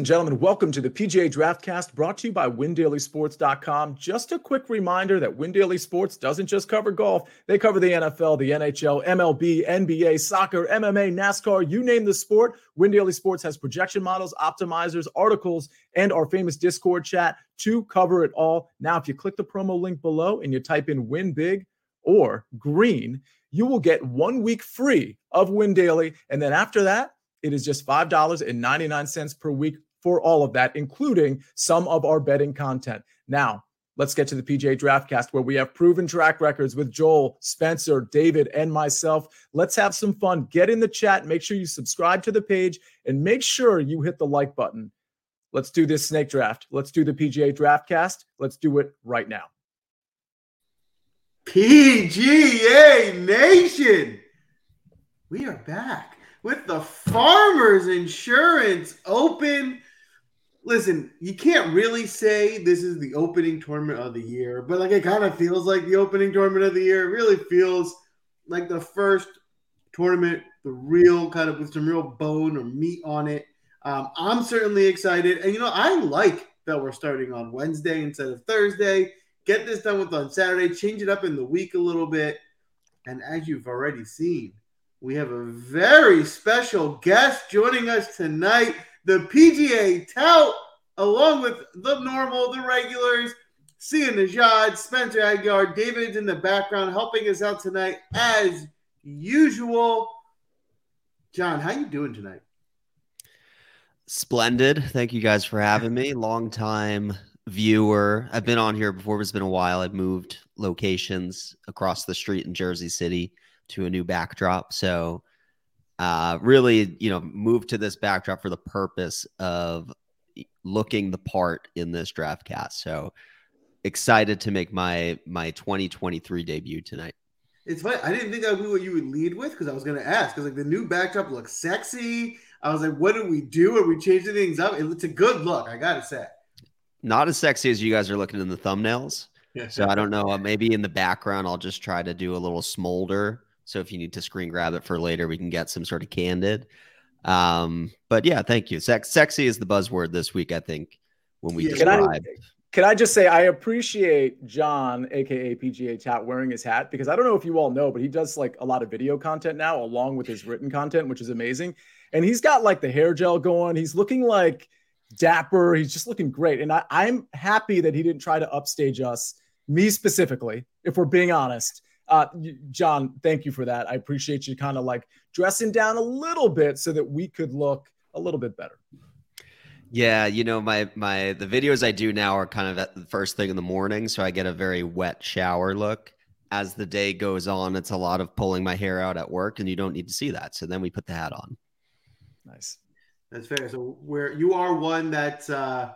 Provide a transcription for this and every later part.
And gentlemen, welcome to the PGA Draftcast brought to you by WinDailySports.com. Just a quick reminder that Win Daily Sports doesn't just cover golf, they cover the NFL, the NHL, MLB, NBA, soccer, MMA, NASCAR, you name the sport. Win Daily Sports has projection models, optimizers, articles, and our famous Discord chat to cover it all. Now, if you click the promo link below and you type in win big or green, you will get one week free of Win Daily. And then after that, it is just $5.99 per week for all of that, including some of our betting content. Now, let's get to the PGA Draftcast where we have proven track records with Joel, Spencer, David, and myself. Let's have some fun. Get in the chat. Make sure you subscribe to the page and make sure you hit the like button. Let's do this snake draft. Let's do the PGA Draftcast. Let's do it right now. PGA Nation, we are back with the Farmers Insurance Open. Listen, you can't really say this is the opening tournament of the year, but like it kind of feels like the opening tournament of the year. It really feels like the first tournament, the real kind of with some real bone or meat on it. Um, I'm certainly excited, and you know I like that we're starting on Wednesday instead of Thursday. Get this done with on Saturday, change it up in the week a little bit, and as you've already seen, we have a very special guest joining us tonight, the PGA tout, along with the normal, the regulars, Sia Nejad, Spencer Aguiar, David's in the background helping us out tonight as usual. John, how you doing tonight? Splendid. Thank you guys for having me. Long time viewer. I've been on here before, it's been a while. I've moved locations across the street in Jersey City to a new backdrop. So uh, really, you know, move to this backdrop for the purpose of looking the part in this draft cast. So excited to make my my 2023 debut tonight. It's funny. I didn't think that would be what you would lead with because I was going to ask because like the new backdrop looks sexy. I was like, what do we do? Are we changing things up? It's a good look. I gotta say. Not as sexy as you guys are looking in the thumbnails. Yeah. So I don't know. Maybe in the background, I'll just try to do a little smolder so if you need to screen grab it for later, we can get some sort of candid. Um, but yeah, thank you. Sex, sexy is the buzzword this week, I think, when we yeah, describe. Can I, can I just say I appreciate John, aka PGA Tout, wearing his hat because I don't know if you all know, but he does like a lot of video content now along with his written content, which is amazing. And he's got like the hair gel going. He's looking like dapper. He's just looking great. And I, I'm happy that he didn't try to upstage us, me specifically, if we're being honest. Uh, John, thank you for that. I appreciate you kind of like dressing down a little bit so that we could look a little bit better. Yeah, you know my my the videos I do now are kind of at the first thing in the morning, so I get a very wet shower look. As the day goes on, it's a lot of pulling my hair out at work, and you don't need to see that. So then we put the hat on. Nice. That's fair. So where you are one that uh,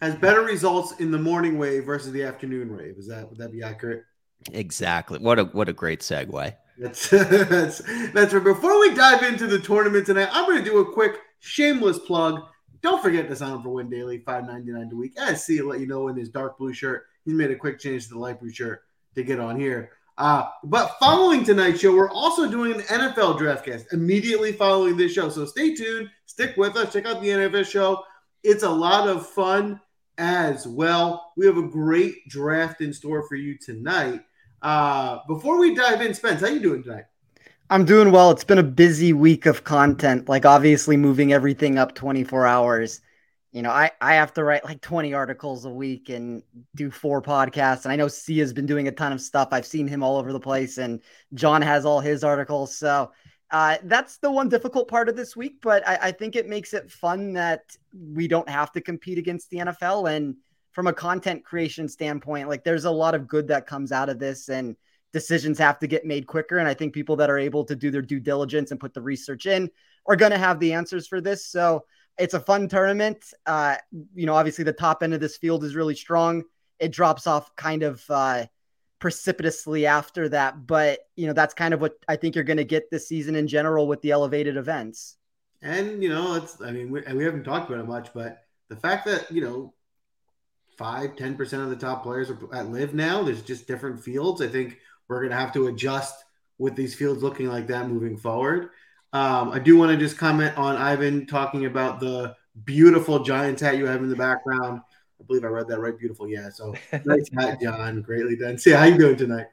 has better results in the morning wave versus the afternoon wave. Is that would that be accurate? Exactly. What a what a great segue. That's that's that's right. Before we dive into the tournament tonight, I'm going to do a quick shameless plug. Don't forget to sign up for Win Daily, five ninety nine a week. As Sia let you know in his dark blue shirt, he's made a quick change to the light blue shirt to get on here. Uh, but following tonight's show, we're also doing an NFL draft cast immediately following this show. So stay tuned, stick with us, check out the NFL show. It's a lot of fun as well. We have a great draft in store for you tonight. Uh, before we dive in, Spence, how you doing tonight? I'm doing well. It's been a busy week of content. Like obviously moving everything up 24 hours. You know, I, I have to write like 20 articles a week and do four podcasts. And I know Sia's been doing a ton of stuff. I've seen him all over the place, and John has all his articles. So uh, that's the one difficult part of this week, but I, I think it makes it fun that we don't have to compete against the NFL and from a content creation standpoint, like there's a lot of good that comes out of this and decisions have to get made quicker. And I think people that are able to do their due diligence and put the research in are going to have the answers for this. So it's a fun tournament. Uh, you know, obviously the top end of this field is really strong. It drops off kind of uh, precipitously after that. But, you know, that's kind of what I think you're going to get this season in general with the elevated events. And, you know, it's, I mean, we, we haven't talked about it much, but the fact that, you know, five, 10% of the top players are at LIV now. There's just different fields. I think we're going to have to adjust with these fields looking like that moving forward. Um, I do want to just comment on Ivan talking about the beautiful Giants hat you have in the background. I believe I read that right. Beautiful, yeah. So nice hat, John. Greatly done. Sia how you doing tonight?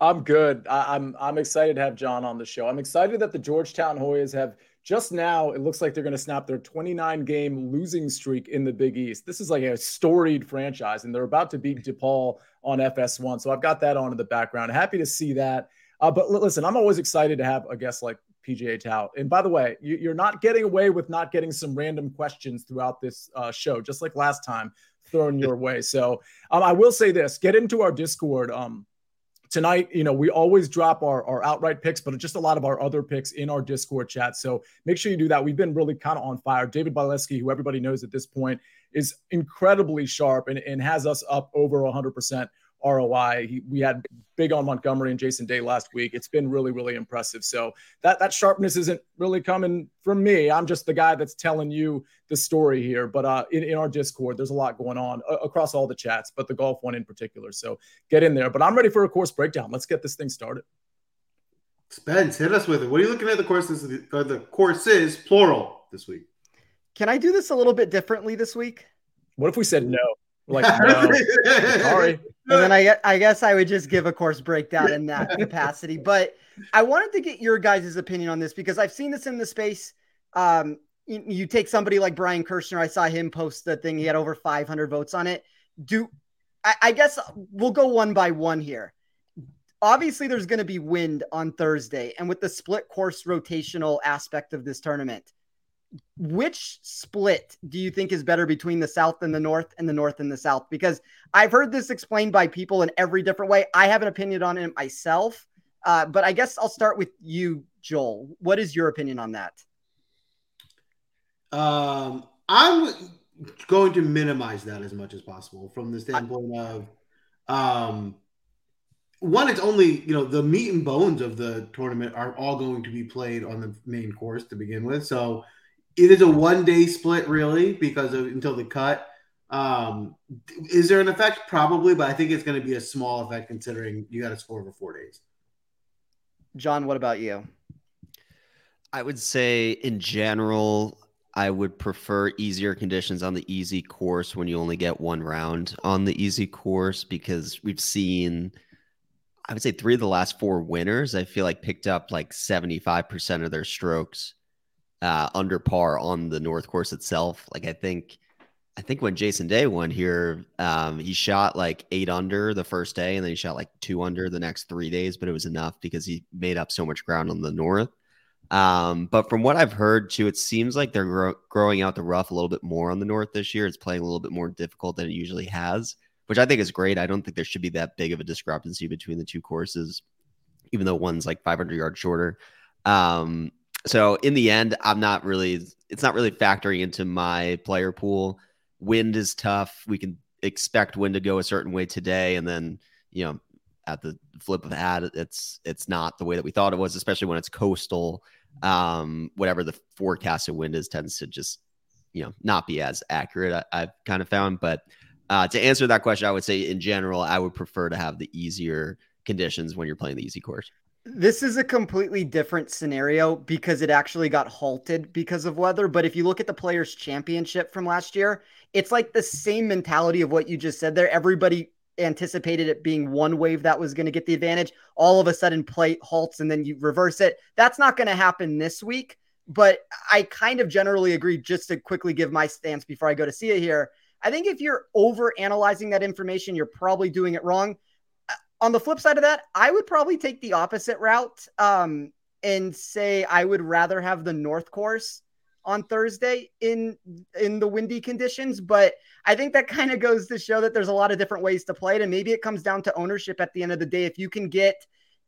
I'm good. I, I'm I'm excited to have John on the show. I'm excited that the Georgetown Hoyas have just now. It looks like they're going to snap their 29 game losing streak in the Big East. This is like a storied franchise, and they're about to beat DePaul on FS1. So I've got that on in the background. Happy to see that. Uh, but listen, I'm always excited to have a guest like PGA Tout. And by the way, you, are not getting away with not getting some random questions throughout this uh, show, just like last time, thrown your way. So um, I will say this: get into our Discord. Um, tonight, you know, we always drop our, our outright picks, but just a lot of our other picks in our Discord chat. So make sure you do that. We've been really kind of on fire. David Bileski, who everybody knows at this point, is incredibly sharp and, and has us up over 100% ROI. He, we had big on Montgomery and Jason Day last week. It's been really, really impressive. So that that sharpness isn't really coming from me. I'm just the guy that's telling you the story here. But uh, in, in our Discord, there's a lot going on uh, across all the chats, but the golf one in particular. So get in there. But I'm ready for a course breakdown. Let's get this thing started. Spence, hit us with it. What are you looking at the courses? Uh, the courses plural this week. Can I do this a little bit differently this week? What if we said no? Like, no. Sorry. And then I, I guess I would just give a course breakdown in that capacity. But I wanted to get your guys' opinion on this because I've seen this in the space. Um, you, you, take somebody like Brian Kirschner. I saw him post the thing. He had over 500 votes on it. Do I, I guess we'll go one by one here. Obviously, there's going to be wind on Thursday, and with the split course rotational aspect of this tournament, which split do you think is better between the South and the North and the North and the South? Because I've heard this explained by people in every different way. I have an opinion on it myself, uh, but I guess I'll start with you, Joel. What is your opinion on that? Um, I'm going to minimize that as much as possible from the standpoint of um, one, it's only you know the meat and bones of the tournament are all going to be played on the main course to begin with. So it is a one day split, really, because of until the cut. Um, is there an effect? Probably, but I think it's going to be a small effect considering you got to score over four days. John, what about you? I would say, in general, I would prefer easier conditions on the easy course when you only get one round on the easy course because we've seen, I would say, three of the last four winners, I feel like picked up like 75% of their strokes uh, under par on the North Course itself. Like I think, I think when Jason Day won here, um, he shot like eight under the first day, and then he shot like two under the next three days. But it was enough because he made up so much ground on the North. Um, but from what I've heard too, it seems like they're gro- growing out the rough a little bit more on the North this year. It's playing a little bit more difficult than it usually has, which I think is great. I don't think there should be that big of a discrepancy between the two courses, even though one's like 500 yards shorter. Um, so in the end, I'm not really. It's not really factoring into my player pool. Wind is tough. We can expect wind to go a certain way today, and then you know, at the flip of the hat, it's it's not the way that we thought it was. Especially when it's coastal. Um, whatever the forecast of wind is tends to just you know not be as accurate. I, have kind of found, but uh, to answer that question, I would say in general, I would prefer to have the easier conditions when you're playing the easy course. This is a completely different scenario because it actually got halted because of weather. But if you look at the Players' Championship from last year, it's like the same mentality of what you just said there. Everybody anticipated it being one wave that was going to get the advantage. All of a sudden, play halts and then you reverse it. That's not going to happen this week. But I kind of generally agree, just to quickly give my stance before I go to see it here. I think if you're over analyzing that information, you're probably doing it wrong on the flip side of that, I would probably take the opposite route um, and say I would rather have the North Course on Thursday in in the windy conditions. But I think that kind of goes to show that there's a lot of different ways to play it, and maybe it comes down to ownership at the end of the day. If you can get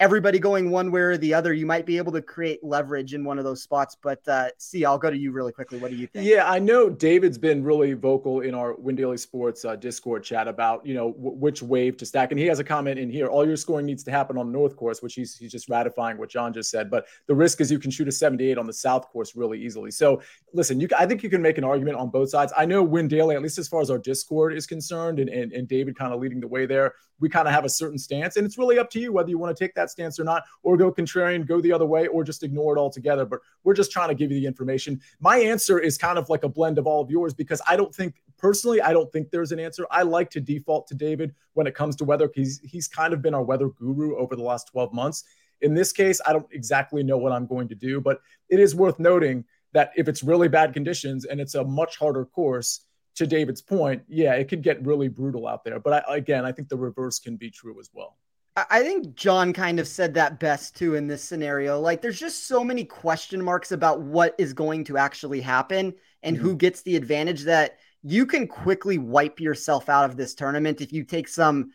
everybody going one way or the other, you might be able to create leverage in one of those spots. But uh, Sia, I'll go to you really quickly. What do you think? Yeah, I know David's been really vocal in our Win Daily Sports uh, Discord chat about you know w- which wave to stack, and he has a comment in here. All your scoring needs to happen on the North Course, which he's he's just ratifying what John just said. But the risk is you can shoot a 78 on the South Course really easily. So listen, you I think you can make an argument on both sides. I know Win Daily, at least as far as our Discord is concerned, and and, and David kind of leading the way there. We kind of have a certain stance, and it's really up to you whether you want to take that stance or not, or go contrarian, go the other way, or just ignore it altogether. But we're just trying to give you the information. My answer is kind of like a blend of all of yours because I don't think personally, I don't think there's an answer. I like to default to David when it comes to weather. He's he's kind of been our weather guru over the last 12 months. In this case, I don't exactly know what I'm going to do, but it is worth noting that if it's really bad conditions and it's a much harder course, to David's point, yeah, it could get really brutal out there. But I, again, I think the reverse can be true as well. I think John kind of said that best too in this scenario. Like, there's just so many question marks about what is going to actually happen and mm-hmm. who gets the advantage that you can quickly wipe yourself out of this tournament if you take some,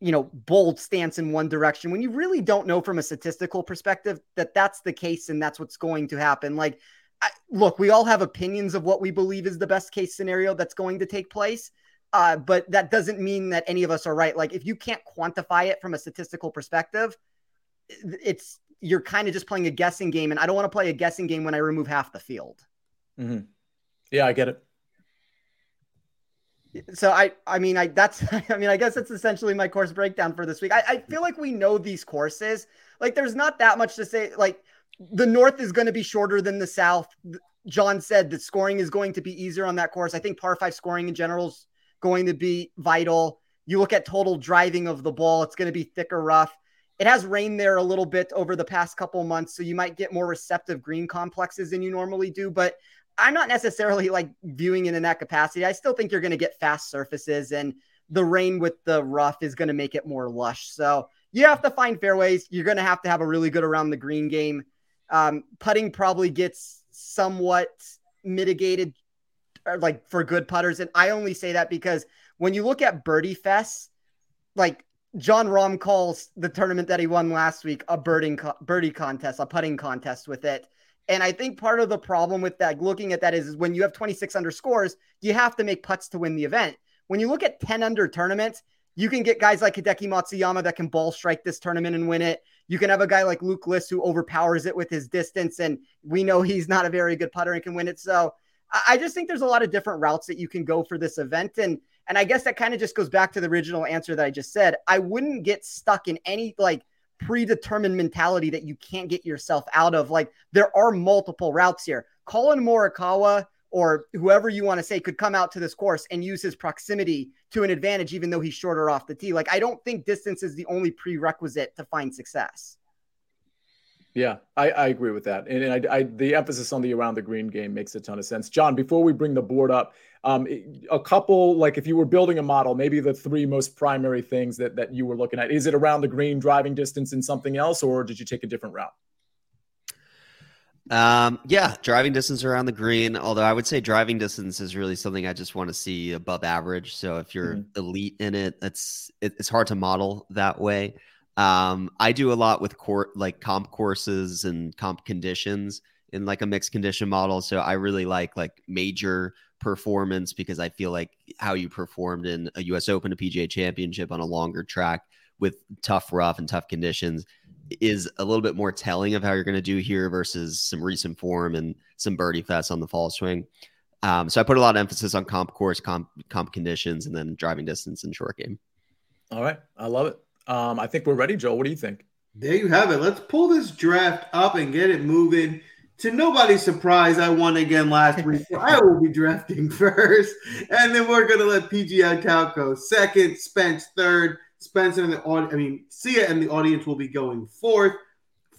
you know, bold stance in one direction when you really don't know from a statistical perspective that that's the case and that's what's going to happen. Like, I, look, we all have opinions of what we believe is the best case scenario that's going to take place. Uh, but that doesn't mean that any of us are right. Like if you can't quantify it from a statistical perspective, it's you're kind of just playing a guessing game, and I don't want to play a guessing game when I remove half the field. Mm-hmm. Yeah, I get it. So I, I mean, I that's, I mean, I guess that's essentially my course breakdown for this week. I, I feel like we know these courses. Like, there's not that much to say. Like, the North is going to be shorter than the South. John said that scoring is going to be easier on that course. I think par five scoring in general is going to be vital. You look at total driving of the ball, it's going to be thicker rough. It has rained there a little bit over the past couple months, so you might get more receptive green complexes than you normally do. But I'm not necessarily like viewing it in that capacity. I still think you're going to get fast surfaces, and the rain with the rough is going to make it more lush. So you have to find fairways. You're going to have to have a really good around the green game. Um, putting probably gets somewhat mitigated, uh, like for good putters. And I only say that because when you look at Birdie Fest, like Jon Rahm calls the tournament that he won last week a birding co- birdie contest, a putting contest with it. And I think part of the problem with that, looking at that, is, is when you have 26 under scores, you have to make putts to win the event. When you look at 10 under tournaments, you can get guys like Hideki Matsuyama that can ball strike this tournament and win it. You can have a guy like Luke List who overpowers it with his distance, and we know he's not a very good putter and can win it. So I just think there's a lot of different routes that you can go for this event. And and I guess that kind of just goes back to the original answer that I just said. I wouldn't get stuck in any like predetermined mentality that you can't get yourself out of. Like there are multiple routes here. Collin Morikawa or whoever you want to say could come out to this course and use his proximity to an advantage, even though he's shorter off the tee. Like, I don't think distance is the only prerequisite to find success. Yeah, I, I agree with that. And, and I, I, the emphasis on the around the green game makes a ton of sense. John, before we bring the board up, um, a couple, like if you were building a model, maybe the three most primary things that, that you were looking at, is it around the green, driving distance, and something else, or did you take a different route? Um, yeah, driving distance around the green. Although I would say driving distance is really something I just want to see above average. So if you're mm-hmm. elite in it, it's it, it's hard to model that way. Um, I do a lot with court like comp courses and comp conditions in like a mixed condition model. So I really like like major performance because I feel like how you performed in a US Open, a PGA championship on a longer track with tough rough and tough conditions is a little bit more telling of how you're going to do here versus some recent form and some birdie fest on the fall swing. Um, so I put a lot of emphasis on comp course, comp comp conditions, and then driving distance and short game. All right, I love it. Um, I think we're ready, Joe. What do you think? There you have it. Let's pull this draft up and get it moving. To nobody's surprise, I won again last week. So I will be drafting first, and then we're gonna let PGA Tout go second, Spence third, Spencer and the audience, I mean, Sia and the audience will be going fourth.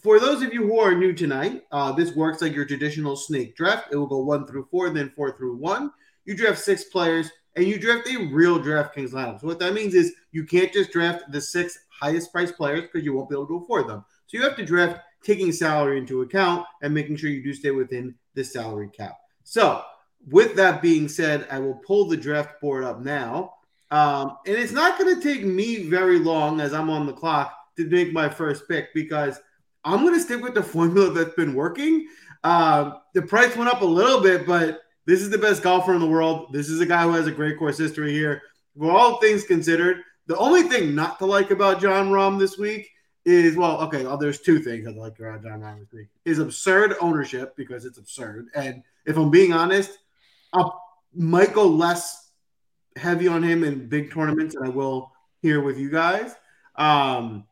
For those of you who are new tonight, uh, this works like your traditional snake draft. It will go one through four, then four through one. You draft six players, and you draft a real DraftKings lineup. So what that means is you can't just draft the six highest priced players because you won't be able to afford them. So you have to draft taking salary into account and making sure you do stay within the salary cap. So with that being said, I will pull the draft board up now. Um, and it's not going to take me very long as I'm on the clock to make my first pick because I'm going to stick with the formula that's been working. Uh, the price went up a little bit, but this is the best golfer in the world. This is a guy who has a great course history here. For all things considered, the only thing not to like about Jon Rahm this week is well, okay, well, there's two things I like about Jon Rahm this week. Is absurd ownership because it's absurd, and if I'm being honest, I might go less heavy on him in big tournaments, and I will here with you guys. Um,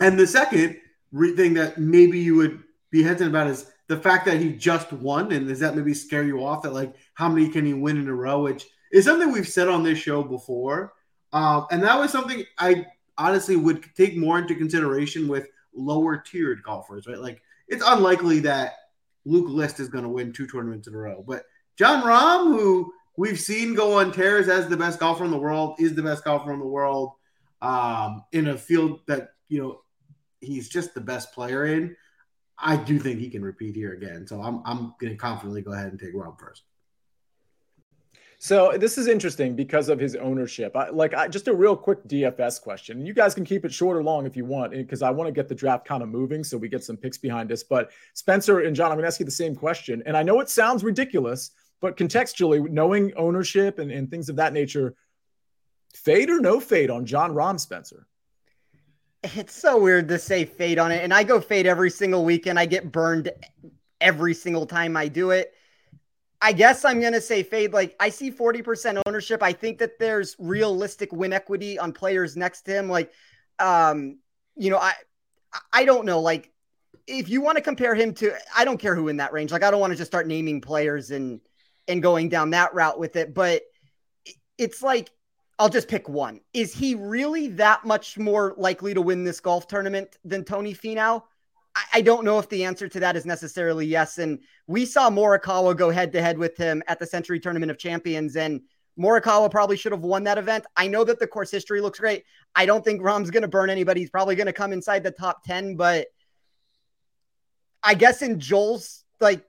And the second re- thing that maybe you would be hesitant about is the fact that he just won, and does that maybe scare you off? That like how many can he win in a row? Which is something we've said on this show before, um, and that was something I honestly would take more into consideration with lower tiered golfers, right? Like it's unlikely that Luke List is going to win two tournaments in a row, but Jon Rahm, who we've seen go on tears as the best golfer in the world, is the best golfer in the world um, in a field that you know he's just the best player in. I do think he can repeat here again. So I'm I'm going to confidently go ahead and take Rahm first. So this is interesting because of his ownership. I, like, I, just a real quick DFS question. You guys can keep it short or long if you want, because I want to get the draft kind of moving so we get some picks behind us. But Spencer and John, I'm going to ask you the same question, and I know it sounds ridiculous, but contextually, knowing ownership and, and things of that nature, fade or no fade on Jon Rahm, Spencer? It's so weird to say fade on it. And I go fade every single week and I get burned every single time I do it. I guess I'm going to say fade. Like, I see 40% ownership. I think that there's realistic win equity on players next to him. Like, um, you know, I, I don't know. Like, if you want to compare him to, I don't care who in that range. Like, I don't want to just start naming players and, and going down that route with it. But it's like, I'll just pick one. Is he really that much more likely to win this golf tournament than Tony Finau? I, don't know if the answer to that is necessarily yes. And we saw Morikawa go head to head with him at the Sentry Tournament of Champions, and Morikawa probably should have won that event. I know that the course history looks great. I don't think Rahm's going to burn anybody. He's probably going to come inside the top 10, but I guess in Joel's like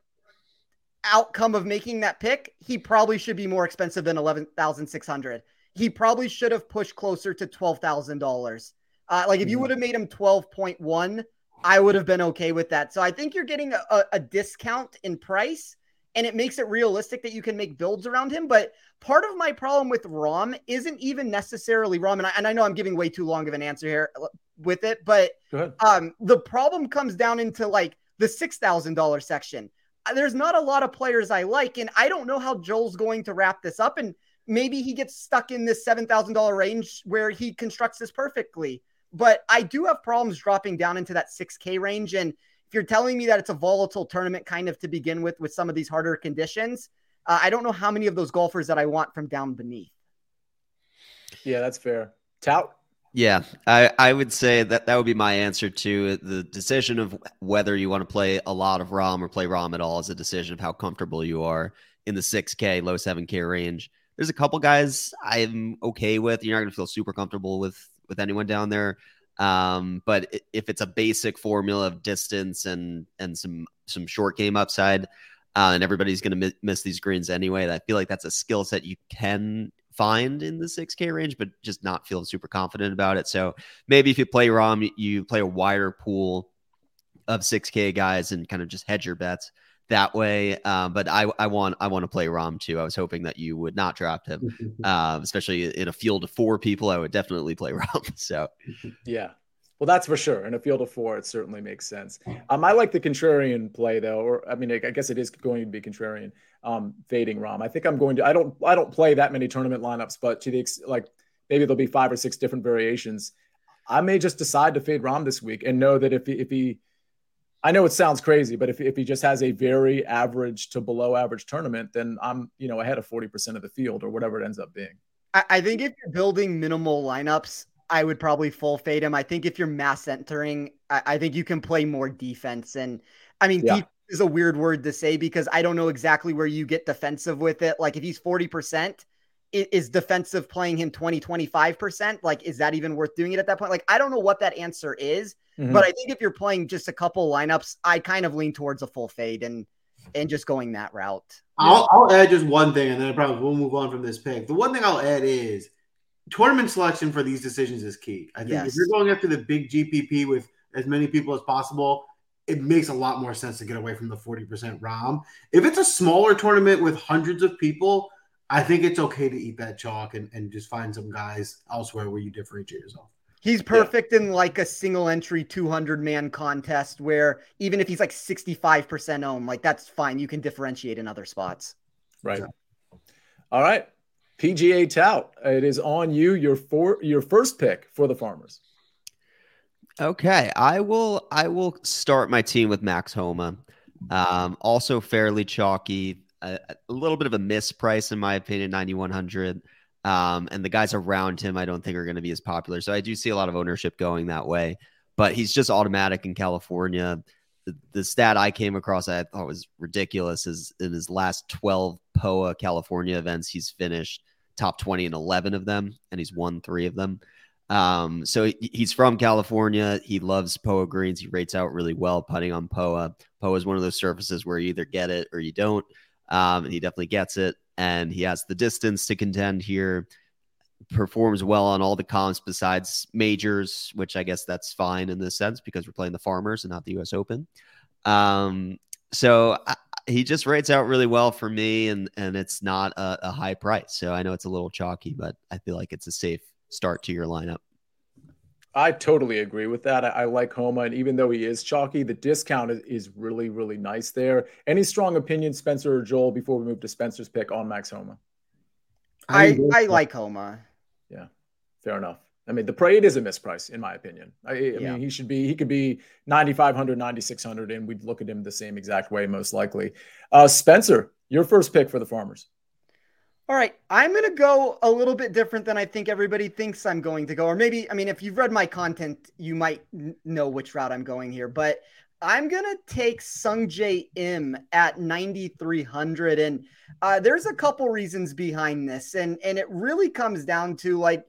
outcome of making that pick, he probably should be more expensive than 11,600 he probably should have pushed closer to twelve thousand uh, dollars. Like if you mm-hmm. would have made him twelve point one, I would have been okay with that. So I think you're getting a, a, discount in price, and it makes it realistic that you can make builds around him. But part of my problem with Rahm isn't even necessarily Rahm, and I, and I know I'm giving way too long of an answer here uh, with it, but um, the problem comes down into like the six thousand dollar section. There's not a lot of players I like, and I don't know how Joel's going to wrap this up. And maybe he gets stuck in this $7,000 range where he constructs this perfectly. But I do have problems dropping down into that 6K range. And if you're telling me that it's a volatile tournament kind of to begin with, with some of these harder conditions, uh, I don't know how many of those golfers that I want from down beneath. Yeah, that's fair. Tout. Yeah, I, I would say that that would be my answer to the decision of whether you want to play a lot of Rahm or play Rahm at all is a decision of how comfortable you are in the 6K, low 7K range there's a couple guys I'm okay with. You're not going to feel super comfortable with with anyone down there. Um, but if it's a basic formula of distance and and some some short game upside, uh, and everybody's going to mi- miss these greens anyway, I feel like that's a skill set you can find in the 6K range, but just not feel super confident about it. So maybe if you play Rahm, you play a wider pool of 6K guys and kind of just hedge your bets that way. Um, but I, I want I want to play Rahm too. I was hoping that you would not draft him, um, especially in a field of four people. I would definitely play Rahm. So, yeah. Well, that's for sure. In a field of four, it certainly makes sense. Um, I like the contrarian play though, or I mean, I guess it is going to be contrarian. Um, fading Rahm. I think I'm going to. I don't. I don't play that many tournament lineups, but to the ex- like, maybe there'll be five or six different variations. I may just decide to fade Rahm this week and know that if he, if he I know it sounds crazy, but if, if he just has a very average to below average tournament, then I'm, you know, ahead of 40% of the field or whatever it ends up being. I, I think if you're building minimal lineups, I would probably full fade him. I think if you're mass entering, I, I think you can play more defense. And I mean, yeah. Is a weird word to say because I don't know exactly where you get defensive with it. Like if he's 40%, is defensive playing him 20, 25%? Like, is that even worth doing it at that point? Like, I don't know what that answer is. Mm-hmm. But I think if you're playing just a couple lineups, I kind of lean towards a full fade and and just going that route. I'll, I'll add just one thing, and then I probably will move on from this pick. The one thing I'll add is tournament selection for these decisions is key. I think yes. if you're going after the big GPP with as many people as possible, it makes a lot more sense to get away from the 40% Rahm. If it's a smaller tournament with hundreds of people, I think it's okay to eat that chalk and, and just find some guys elsewhere where you differentiate yourself. He's perfect yeah. in like a single entry 200 man contest where even if he's like 65% ohm, like that's fine. You can differentiate in other spots. Right. All right. PGA tout. It is on you. Your for your first pick for the farmers. Okay, I will. I will start my team with Max Homa. Um, also fairly chalky, a, a, little bit of a misprice in my opinion, ninety one hundred. Um, and the guys around him, I don't think are going to be as popular. So I do see a lot of ownership going that way. But he's just automatic in California. The, the stat I came across I thought was ridiculous is in his last twelve POA California events, he's finished top twenty in eleven of them, and he's won three of them. Um, so he's from California. He loves POA greens. He rates out really well putting on POA. POA is one of those surfaces where you either get it or you don't. Um, and he definitely gets it. And he has the distance to contend here. Performs well on all the comps besides majors, which I guess that's fine in this sense because we're playing the Farmers and not the U.S. Open. Um, so I, he just rates out really well for me, and and it's not a, a high price. So I know it's a little chalky, but I feel like it's a safe start to your lineup. I totally agree with that. I, I, like Homa, and even though he is chalky, the discount is, is, really, really nice there. Any strong opinion, Spencer or Joel, before we move to Spencer's pick on Max Homa? I, I like Homa. Yeah, fair enough. I mean, the parade is a misprice, in my opinion. I, I yeah. mean, he should be, he could be 9,500, 9,600, and we'd look at him the same exact way, most likely. Uh, Spencer, your first pick for the Farmers. All right, I'm going to go a little bit different than I think everybody thinks I'm going to go. Or maybe, I mean, if you've read my content, you might n- know which route I'm going here. But I'm going to take Sungjae Im at 9,300. And uh, there's a couple reasons behind this. And, and it really comes down to like,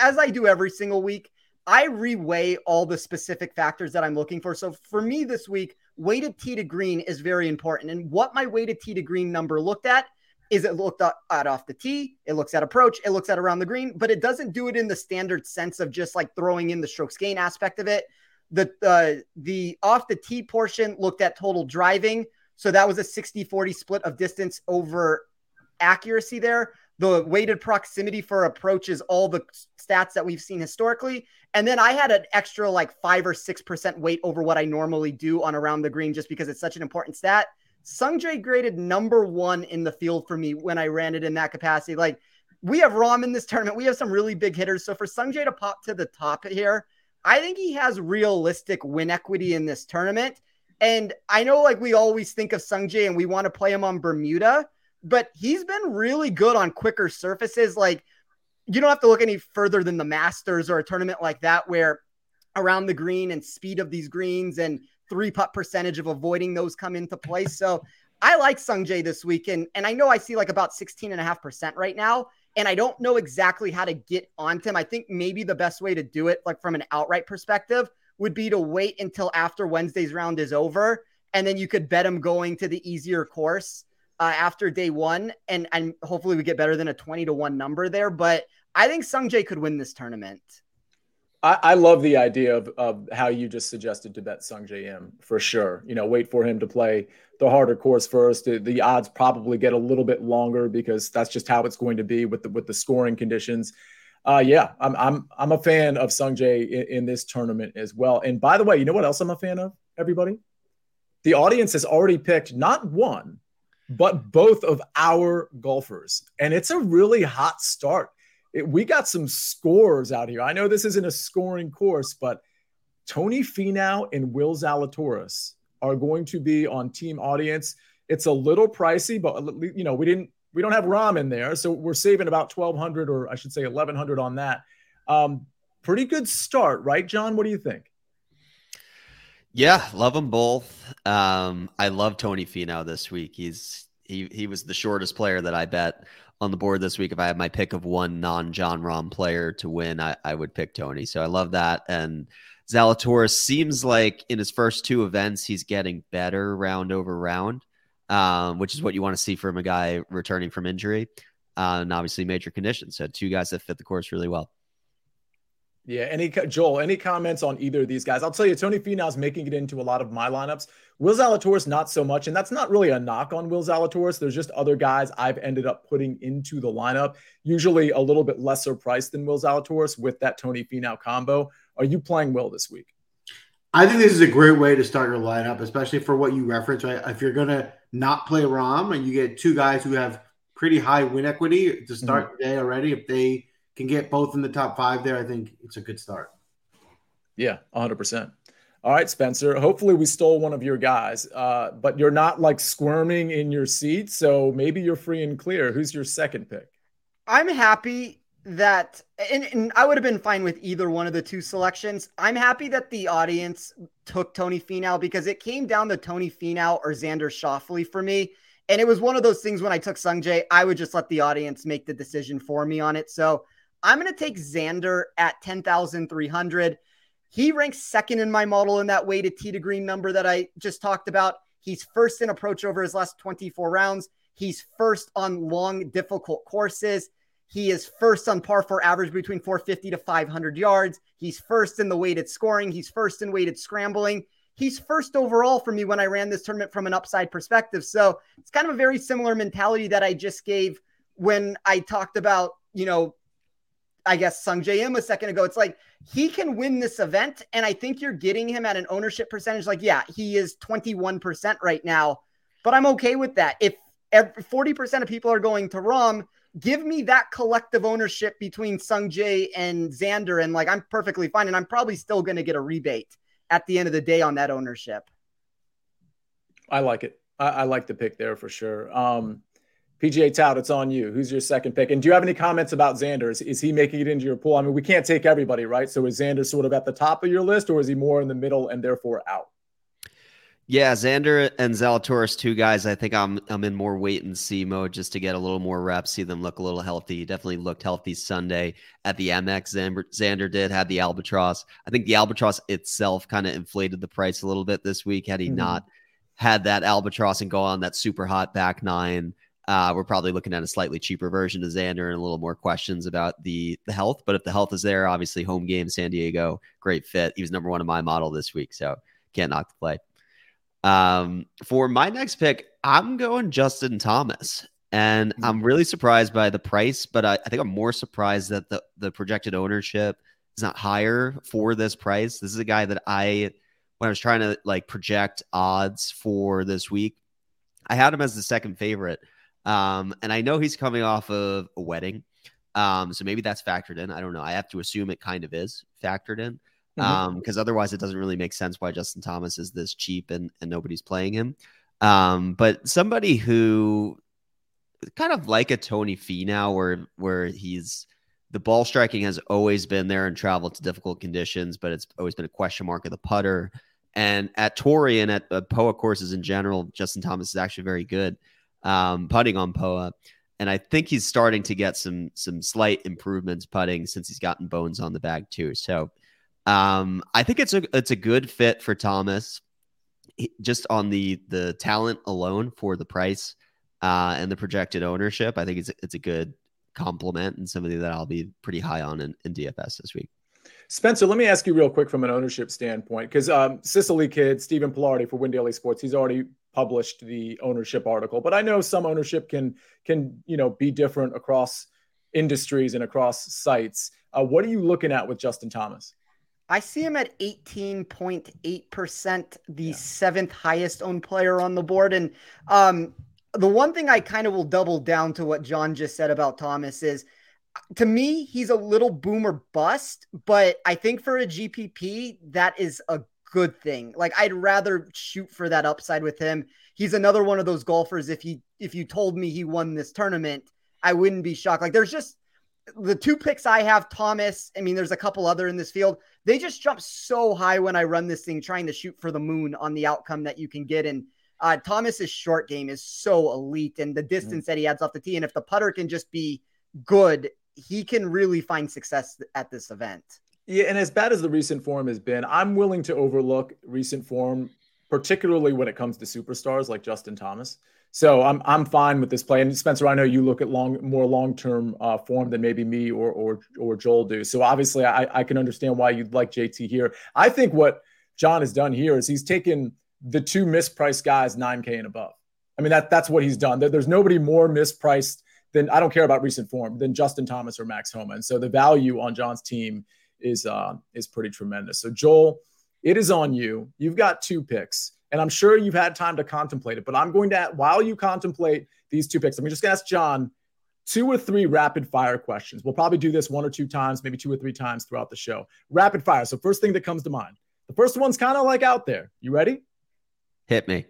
as I do every single week, I reweigh all the specific factors that I'm looking for. So for me this week, weighted tee to green is very important. And what my weighted tee to green number looked at is it looked at off the tee, it looks at approach, it looks at around the green, but it doesn't do it in the standard sense of just like throwing in the strokes gain aspect of it. The uh, the off the tee portion looked at total driving, so that was a 60-40 split of distance over accuracy there. The weighted proximity for approach is all the stats that we've seen historically. And then I had an extra like five or six percent weight over what I normally do on around the green just because it's such an important stat. Sungjae graded number one in the field for me when I ran it in that capacity. Like we have Rahm in this tournament. We have some really big hitters. So for Sungjae to pop to the top here, I think he has realistic win equity in this tournament. And I know like we always think of Sungjae and we want to play him on Bermuda, but he's been really good on quicker surfaces. Like you don't have to look any further than the Masters or a tournament like that where around the green and speed of these greens and three putt percentage of avoiding those come into play. So I like Sungjae this week. And, and I know I see like about 16 and a half percent right now. And I don't know exactly how to get onto him. I think maybe the best way to do it, like from an outright perspective, would be to wait until after Wednesday's round is over. And then you could bet him going to the easier course uh, after day one. And, and hopefully we get better than a 20 to 1 number there. But I think Sungjae could win this tournament. I, I, love the idea of, of how you just suggested to bet Sungjae Im for sure. You know, wait for him to play the harder course first. The, the, odds probably get a little bit longer because that's just how it's going to be with the with the scoring conditions. Uh, yeah, I'm I'm I'm a fan of Sungjae in, in this tournament as well. And by the way, you know what else I'm a fan of? Everybody, the audience has already picked not one, but both of our golfers, and it's a really hot start it, we got some scores out here. I know this isn't a scoring course, but Tony Finau and Will Zalatoris are going to be on team audience. It's a little pricey, but you know we didn't we don't have Rahm in there, so we're saving about twelve hundred or I should say eleven hundred on that. Um, pretty good start, right, John? What do you think? Yeah, love them both. Um, I love Tony Finau this week. He's he he was the shortest player that I bet on the board this week. If I had my pick of one non Jon Rahm player to win, I, I would pick Tony. So I love that. And Zalatoris seems like in his first two events, he's getting better round over round, um, which is what you want to see from a guy returning from injury uh, and obviously major conditions. So two guys that fit the course really well. Yeah. Any Joel, any comments on either of these guys? I'll tell you, Tony Finau's making it into a lot of my lineups. Will Zalatoris, not so much. And that's not really a knock on Will Zalatoris. There's just other guys I've ended up putting into the lineup, usually a little bit lesser price than Will Zalatoris with that Tony Finau combo. Are you playing Will this week? I think this is a great way to start your lineup, especially for what you reference. Right, if you're gonna not play Rahm and you get two guys who have pretty high win equity to start mm-hmm. the day already, if they can get both in the top five there, I think it's a good start. Yeah, 100%. All right, Spencer. Hopefully, we stole one of your guys, uh, but you're not like squirming in your seat. So maybe you're free and clear. Who's your second pick? I'm happy that, and, and I would have been fine with either one of the two selections. I'm happy that the audience took Tony Finau because it came down to Tony Finau or Xander Schauffele for me. And it was one of those things when I took Sungjae, I would just let the audience make the decision for me on it. So I'm going to take Xander at 10,300. He ranks second in my model in that weighted tee to green number that I just talked about. He's first in approach over his last 24 rounds. He's first on long, difficult courses. He is first on par for average between 450 to 500 yards. He's first in the weighted scoring. He's first in weighted scrambling. He's first overall for me when I ran this tournament from an upside perspective. So it's kind of a very similar mentality that I just gave when I talked about, you know, I guess Sungjae Im a second ago. It's like he can win this event, and I think you're getting him at an ownership percentage. Like, yeah, he is 21% right now, but I'm okay with that. If 40% of people are going to Rahm, give me that collective ownership between Sungjae and Xander, and like I'm perfectly fine, and I'm probably still going to get a rebate at the end of the day on that ownership. I like it. I, I like the pick there for sure. Um, PGA Tout, it's on you. Who's your second pick? And do you have any comments about Xander? Is, is, he making it into your pool? I mean, we can't take everybody, right? So is Xander sort of at the top of your list, or is he more in the middle and therefore out? Yeah, Xander and Zalatoris, two guys. I think I'm I'm in more wait and see mode just to get a little more reps, see them look a little healthy. Definitely looked healthy Sunday at the Amex. Xander, Xander did had the Albatross. I think the Albatross itself kind of inflated the price a little bit this week. Had he mm-hmm. not had that Albatross and go on that super hot back nine, uh, we're probably looking at a slightly cheaper version of Xander and a little more questions about the the health. But if the health is there, obviously home game San Diego, great fit. He was number one in my model this week, so can't knock the play. Um, for my next pick, I'm going Justin Thomas, and mm-hmm. I'm really surprised by the price, but I, I think I'm more surprised that the the projected ownership is not higher for this price. This is a guy that I when I was trying to like project odds for this week, I had him as the second favorite. Um, and I know he's coming off of a wedding. Um, so maybe that's factored in. I don't know. I have to assume it kind of is factored in. Mm-hmm. Um, because otherwise it doesn't really make sense why Justin Thomas is this cheap and, and nobody's playing him. Um, but somebody who kind of like a Tony Finau where where he's the ball striking has always been there and traveled to difficult conditions, but it's always been a question mark of the putter. And at Torrey and at uh, POA courses in general, Justin Thomas is actually very good um, putting on Poa. And I think he's starting to get some some slight improvements putting since he's gotten bones on the bag too. So um, I think it's a it's a good fit for Thomas, just on the the talent alone for the price uh, and the projected ownership. I think it's it's a good compliment and somebody that I'll be pretty high on in, in DFS this week. Spencer, let me ask you real quick from an ownership standpoint, because um, Sicily Kid, Stephen Pilardi for Win Daily Sports, he's already published the ownership article, but I know some ownership can can you know be different across industries and across sites. Uh, what are you looking at with Justin Thomas? I see him at 18.8%, the yeah. seventh highest owned player on the board. And um, the one thing I kind of will double down to what John just said about Thomas is to me, he's a little boomer bust, but I think for a GPP, that is a good thing. Like I'd rather shoot for that upside with him. He's another one of those golfers. If he if you told me he won this tournament, I wouldn't be shocked. Like there's just the two picks I have, Thomas. I mean, there's a couple other in this field. They just jump so high when I run this thing, trying to shoot for the moon on the outcome that you can get. And uh, Thomas's short game is so elite, and the distance mm-hmm. that he adds off the tee, and if the putter can just be good, he can really find success at this event. Yeah, and as bad as the recent form has been, I'm willing to overlook recent form, particularly when it comes to superstars like Justin Thomas. So I'm I'm fine with this play. And Spencer, I know you look at long more long term uh, form than maybe me or or or Joel do. So obviously, I I can understand why you'd like JT here. I think what John has done here is he's taken the two mispriced guys 9K and above. I mean that that's what he's done. There's nobody more mispriced than I don't care about recent form than Justin Thomas or Max Homa. And so the value on John's team is uh, is pretty tremendous. So Joel, it is on you. You've got two picks, and I'm sure you've had time to contemplate it. But I'm going to while you contemplate these two picks, I'm just going to ask John. two or three rapid fire questions. We'll probably do this one or two times, maybe two or three times throughout the show. Rapid fire. So, first thing that comes to mind. The first one's kind of like out there. You ready? Hit me.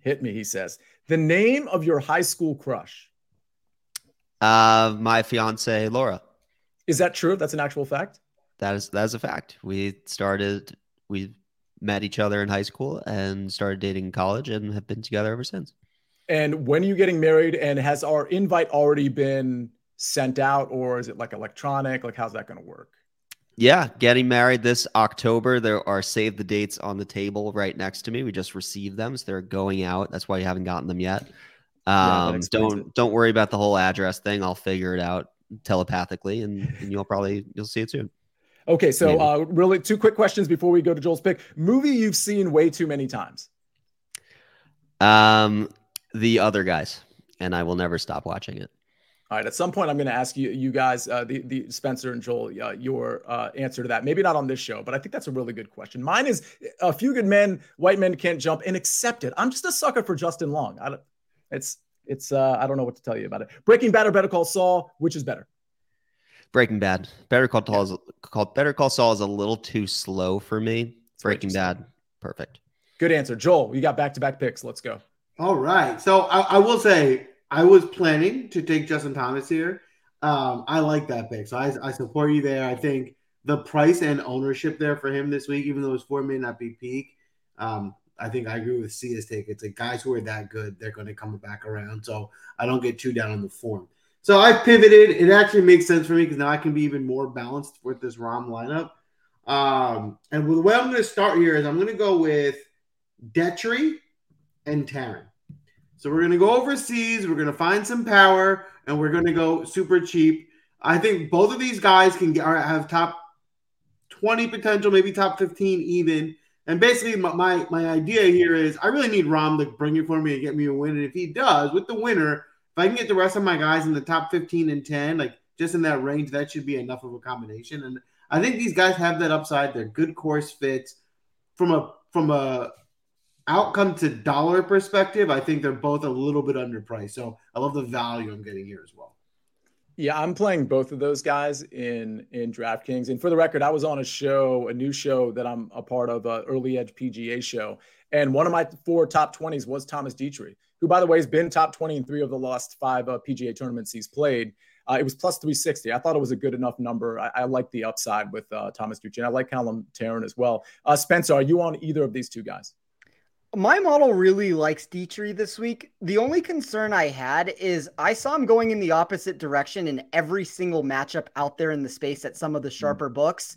Hit me, he says. The name of your high school crush? Uh, my fiance Laura. Is that true? That's an actual fact. That is that is a fact. We started. We met each other in high school and started dating in college and have been together ever since. And when are you getting married? And has our invite already been sent out, or is it like electronic? Like, how's that going to work? Yeah, getting married this October. There are save the dates on the table right next to me. We just received them, so they're going out. That's why you haven't gotten them yet. Um, yeah, don't it. don't worry about the whole address thing. I'll figure it out telepathically, and, and you'll probably you'll see it soon. Okay, so uh, really two quick questions before we go to Joel's pick. Movie you've seen way too many times. Um, the other guys, and I will never stop watching it. All right. At some point, I'm going to ask you, you guys, uh, the the Spencer and Joel, uh, your uh, answer to that. Maybe not on this show, but I think that's a really good question. Mine is a few good men, white men can't jump, and accept it. I'm just a sucker for Justin Long. I don't, it's it's uh, I don't know what to tell you about it. Breaking Bad or Better Call Saul, which is better? Breaking Bad. Better Call Saul is called Better Call Saul is a little too slow for me. Breaking Bad, perfect. Good answer, Joel. You got back to back picks. Let's go. All right. So I, I, will say I was planning to take Justin Thomas here. Um, I like that pick. So I, I support you there. I think the price and ownership there for him this week, even though his form may not be peak, um, I think I agree with Sia's take. It's like guys who are that good, they're going to come back around. So I don't get too down on the form. So I pivoted. It actually makes sense for me because now I can be even more balanced with this Rahm lineup. Um, and the way I'm going to start here is I'm going to go with Detry and Tarren. So we're going to go overseas. We're going to find some power, and we're going to go super cheap. I think both of these guys can get, have top 20 potential, maybe top 15 even. And basically, my, my, my idea here is I really need Rahm to bring it for me and get me a win. And if he does, with the winner, I can get the rest of my guys in the top 15 and 10, like just in that range, that should be enough of a combination. And I think these guys have that upside. They're good course fits. From a from a outcome to dollar perspective, I think they're both a little bit underpriced. So I love the value I'm getting here as well. Yeah, I'm playing both of those guys in in DraftKings. And for the record, I was on a show, a new show that I'm a part of, a early edge PGA show, and one of my four top 20s was Thomas Detry, who, by the way, has been top 20 in three of the last five uh, PGA tournaments he's played. Uh, it was plus 360. I thought it was a good enough number. I, I like the upside with uh, Thomas and I like Callum Tarren as well. Uh, Spencer, are you on either of these two guys? My model really likes Detry this week. The only concern I had is I saw him going in the opposite direction in every single matchup out there in the space at some of the hmm. sharper books.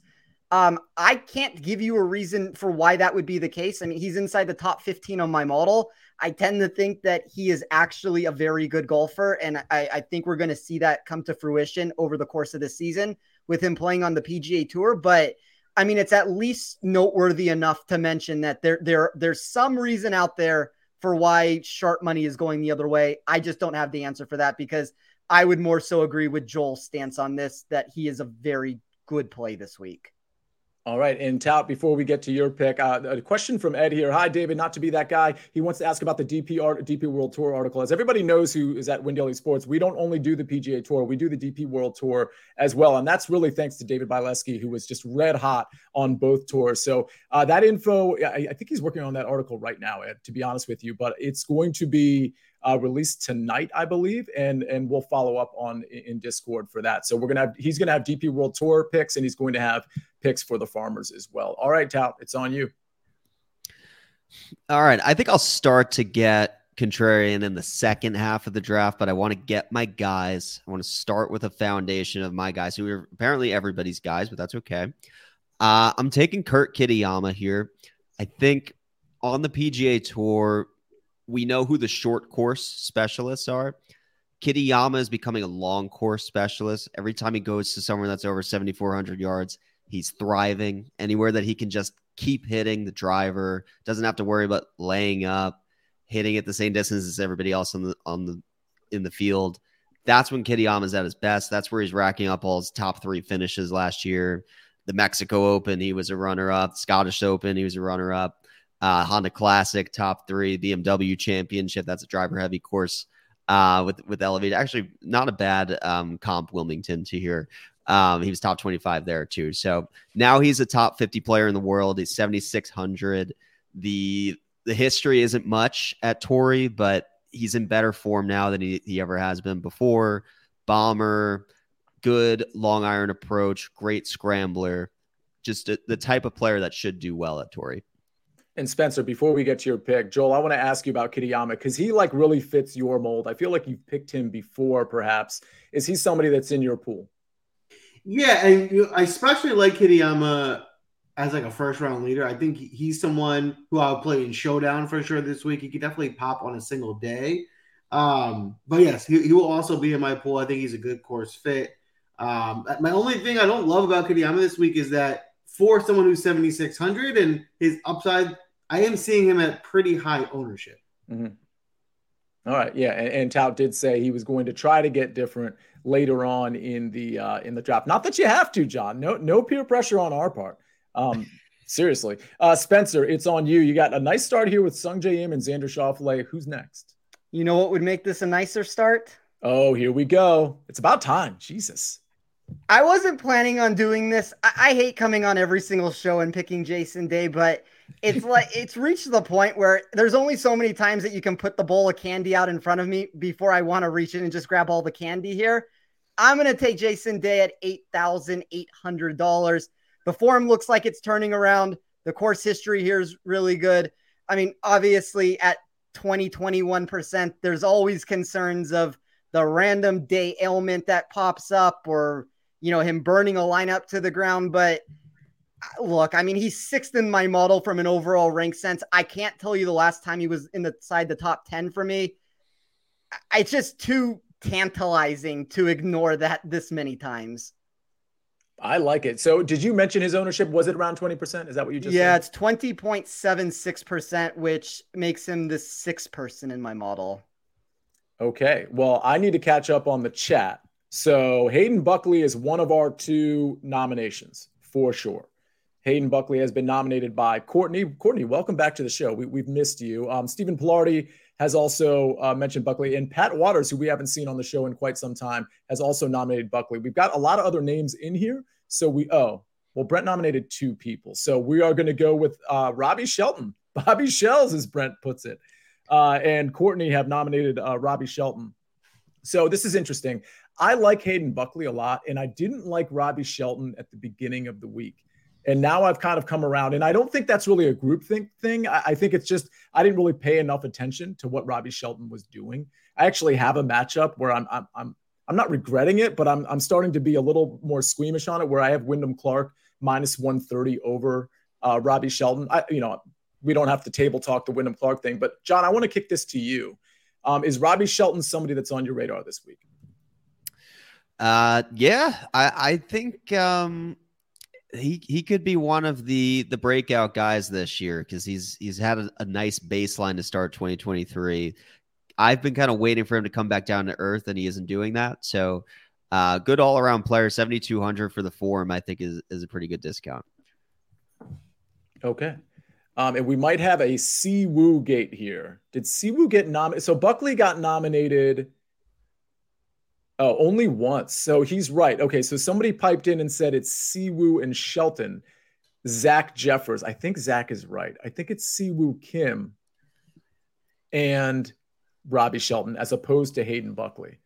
Um, I can't give you a reason for why that would be the case. I mean, he's inside the top 15 on my model. I tend to think that he is actually a very good golfer, and I, I think we're going to see that come to fruition over the course of the season with him playing on the PGA Tour. But I mean, it's at least noteworthy enough to mention that there there there's some reason out there for why sharp money is going the other way. I just don't have the answer for that because I would more so agree with Joel's stance on this that he is a very good play this week. All right. And Tout, before we get to your pick, uh, a question from Ed here. Hi, David. Not to be that guy. He wants to ask about the DP, art, DP World Tour article. As everybody knows who is at Win Daily Sports, we don't only do the PGA Tour, we do the DP World Tour as well. And that's really thanks to David Bileski, who was just red hot on both tours. So uh, that info, I, I think he's working on that article right now, Ed, to be honest with you. But it's going to be uh, released tonight, I believe, and and we'll follow up on in Discord for that. So we're gonna have he's gonna have DP World Tour picks, and he's going to have picks for the farmers as well. All right, Tout, it's on you. All right, I think I'll start to get contrarian in the second half of the draft, but I want to get my guys. I want to start with a foundation of my guys who are apparently everybody's guys, but that's okay. Uh, I'm taking Kurt Kitayama here. I think on the PGA Tour, we know who the short course specialists are. Kitayama is becoming a long course specialist. Every time he goes to somewhere that's over 7,400 yards, he's thriving. Anywhere that he can just keep hitting the driver, doesn't have to worry about laying up, hitting at the same distance as everybody else on the on the in the field. That's when Kitayama is at his best. That's where he's racking up all his top three finishes last year. The Mexico Open, he was a runner up. Scottish Open, he was a runner up uh, Honda Classic top three, BMW Championship. That's a driver heavy course. uh, with with Elevate. Actually, not a bad um, comp Wilmington to hear. Um, he was top 25 there too. So now he's a top 50 player in the world. He's 7,600. The the history isn't much at Torrey, but he's in better form now than he, he ever has been before. Bomber, good long iron approach, great scrambler, just a, the type of player that should do well at Torrey. And Spencer, before we get to your pick, Joel, I want to ask you about Kitayama because he like really fits your mold. I feel like you've picked him before, perhaps. Is he somebody that's in your pool? Yeah, and I especially like Kitayama as like a first round leader. I think he's someone who I'll play in showdown for sure this week. He could definitely pop on a single day. Um, but yes, he, he, will also be in my pool. I think he's a good course fit. Um, my only thing I don't love about Kitayama this week is that for someone who's 7,600 and his upside, I am seeing him at pretty high ownership. Mm-hmm. All right, yeah, and, and Tout did say he was going to try to get different later on in the uh, in the draft. Not that you have to, John. No, no peer pressure on our part. Um, seriously, uh, Spencer, it's on you. You got a nice start here with Sungjae Im and Xander Schauffele. Who's next? You know what would make this a nicer start? Oh, here we go. It's about time. Jesus. I wasn't planning on doing this. I, I hate coming on every single show and picking Jason Day, but it's like it's reached the point where there's only so many times that you can put the bowl of candy out in front of me before I want to reach in and just grab all the candy here. I'm going to take Jason Day at $8,800. The form looks like it's turning around. The course history here is really good. I mean, obviously at 20, 21%, there's always concerns of the random day ailment that pops up or, you know, him burning a lineup to the ground. But look, I mean, he's sixth in my model from an overall rank sense. I can't tell you the last time he was in the side the top 10 for me. It's just too tantalizing to ignore that this many times. I like it. So, did you mention his ownership? Was it around 20%? Is that what you just Yeah, said? it's 20.76%, which makes him the sixth person in my model. Okay. Well, I need to catch up on the chat. So, Hayden Buckley is one of our two nominations for sure. Hayden Buckley has been nominated by Courtney. Courtney, welcome back to the show. We, have missed you. Um, Stephen Pilardi has also uh, mentioned Buckley, and Pat Waters, who we haven't seen on the show in quite some time, has also nominated Buckley. We've got a lot of other names in here. So we, oh, well, Brent nominated two people. So we are going to go with uh, Robbie Shelton, Bobby Shells, as Brent puts it. Uh, and Courtney have nominated uh, Robbie Shelton. So this is interesting. I like Hayden Buckley a lot, and I didn't like Robbie Shelton at the beginning of the week. And now I've kind of come around, and I don't think that's really a group think thing. I, I, think it's just I didn't really pay enough attention to what Robbie Shelton was doing. I actually have a matchup where I'm I'm I'm, I'm not regretting it, but I'm I'm starting to be a little more squeamish on it. Where I have Wyndham Clark minus 130 over uh, Robbie Shelton. I you know we don't have to table talk the Wyndham Clark thing, but John, I want to kick this to you. Um, is Robbie Shelton somebody that's on your radar this week? Uh, yeah, I I think um he he could be one of the the breakout guys this year because he's he's had a, a, nice baseline to start 2023. I've been kind of waiting for him to come back down to earth, and he isn't doing that. So, uh, good all around player, 7,200 for the form, I think is is a pretty good discount. Okay. Um, and we might have a Siwoo gate here. Did Siwoo get nominated? So Buckley got nominated Oh, only once. So he's right. Okay, so somebody piped in and said it's Siwoo and Shelton. Zach Jeffers. I think Zach is right. I think it's Siwoo Kim and Robbie Shelton as opposed to Hayden Buckley.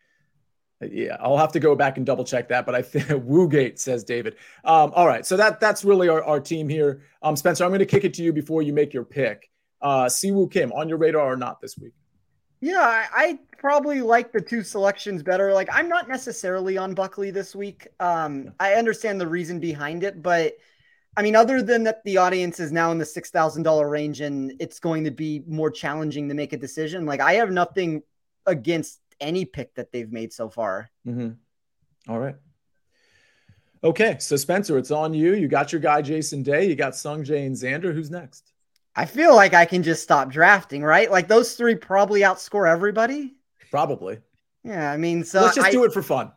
Yeah, I'll have to go back and double check that, but I think Woogate says David. Um, all right, so that that's really our, our team here. Um, Spencer, I'm going to kick it to you before you make your pick. Uh, Siwoo Kim on your radar or not this week? Yeah, I, I, probably like the two selections better. Like, I'm not necessarily on Buckley this week. Um, I understand the reason behind it, but I mean, other than that, the audience is now in the six thousand dollar range, and it's going to be more challenging to make a decision. Like, I have nothing against any pick that they've made so far. Mm-hmm. All right. Okay, so Spencer, it's on you. You got your guy Jason Day. You got Sung Jae and Xander. Who's next? I feel like I can just stop drafting, right? Like those three probably outscore everybody. Probably. Yeah, I mean, so let's just I, do it for fun.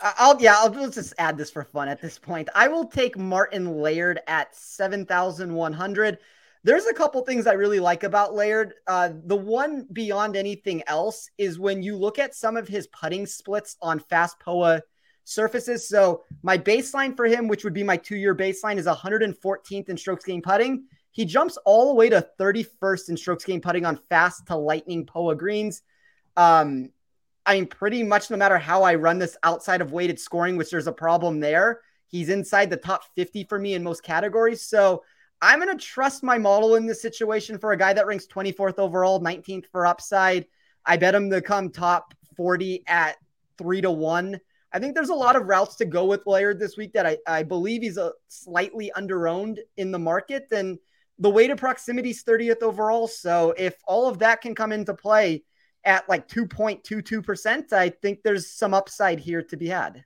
I'll yeah, I'll let's just add this for fun at this point. I will take Martin Laird at seven thousand one hundred. there's a couple things I really like about Laird. Uh, the one beyond anything else is when you look at some of his putting splits on fast POA surfaces. So my baseline for him, which would be my two-year baseline, is 114th in strokes gained putting. He jumps all the way to 31st in strokes gained putting on fast to lightning POA greens. Um, I mean, pretty much no matter how I run this outside of weighted scoring, which there's a problem there, he's inside the top 50 for me in most categories. So I'm going to trust my model in this situation for a guy that ranks 24th overall, 19th for upside. I bet him to come top 40 at three to one. I think there's a lot of routes to go with Laird this week that I, I believe he's a slightly underowned in the market. And the weighted proximity is 30th overall. So if all of that can come into play at like 2.22%, I think there's some upside here to be had.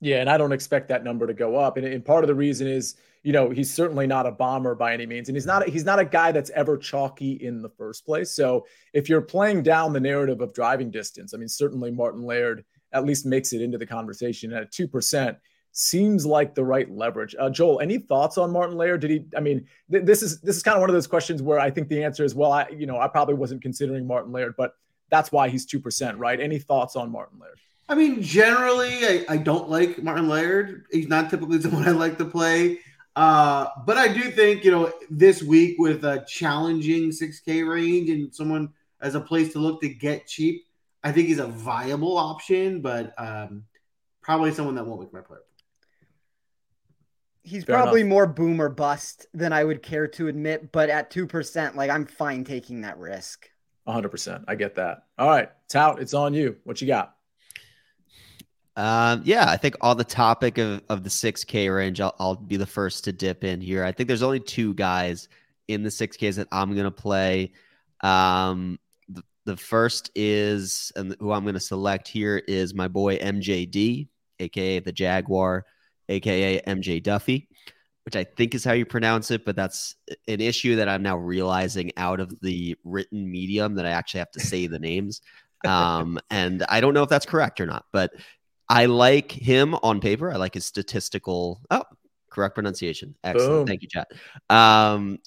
Yeah, and I don't expect that number to go up. And, and part of the reason is, you know, he's certainly not a bomber by any means, and he's not he's not a guy that's ever chalky in the first place. So if you're playing down the narrative of driving distance, I mean, certainly Martin Laird at least makes it into the conversation at two percent seems like the right leverage. Uh, Joel, any thoughts on Martin Laird? Did he? I mean, th- this is this is kind of one of those questions where I think the answer is, well, I you know I probably wasn't considering Martin Laird, but that's why he's two percent, right? Any thoughts on Martin Laird? I mean, generally, I, I don't like Martin Laird. He's not typically someone I like to play. Uh, but I do think, you know, this week with a challenging 6K range and someone as a place to look to get cheap, I think he's a viable option, but um, probably someone that won't make my player. He's Fair probably enough. more boom or bust than I would care to admit, but at 2%, like I'm fine taking that risk. 100%. I get that. All right, Tout, it's on you. What you got? Um, yeah, I think on the topic of, of the 6K range, I'll, I'll be the first to dip in here. I think there's only two guys in the 6Ks that I'm going to play. Um, the, the first is, and who I'm going to select here is my boy MJD, aka the Jaguar, aka MJ Duffy, which I think is how you pronounce it, but that's an issue that I'm now realizing out of the written medium that I actually have to say the names. Um, and I don't know if that's correct or not, but I like him on paper. I like his statistical. Oh, correct pronunciation. Excellent. Boom. Thank you, chat. Um,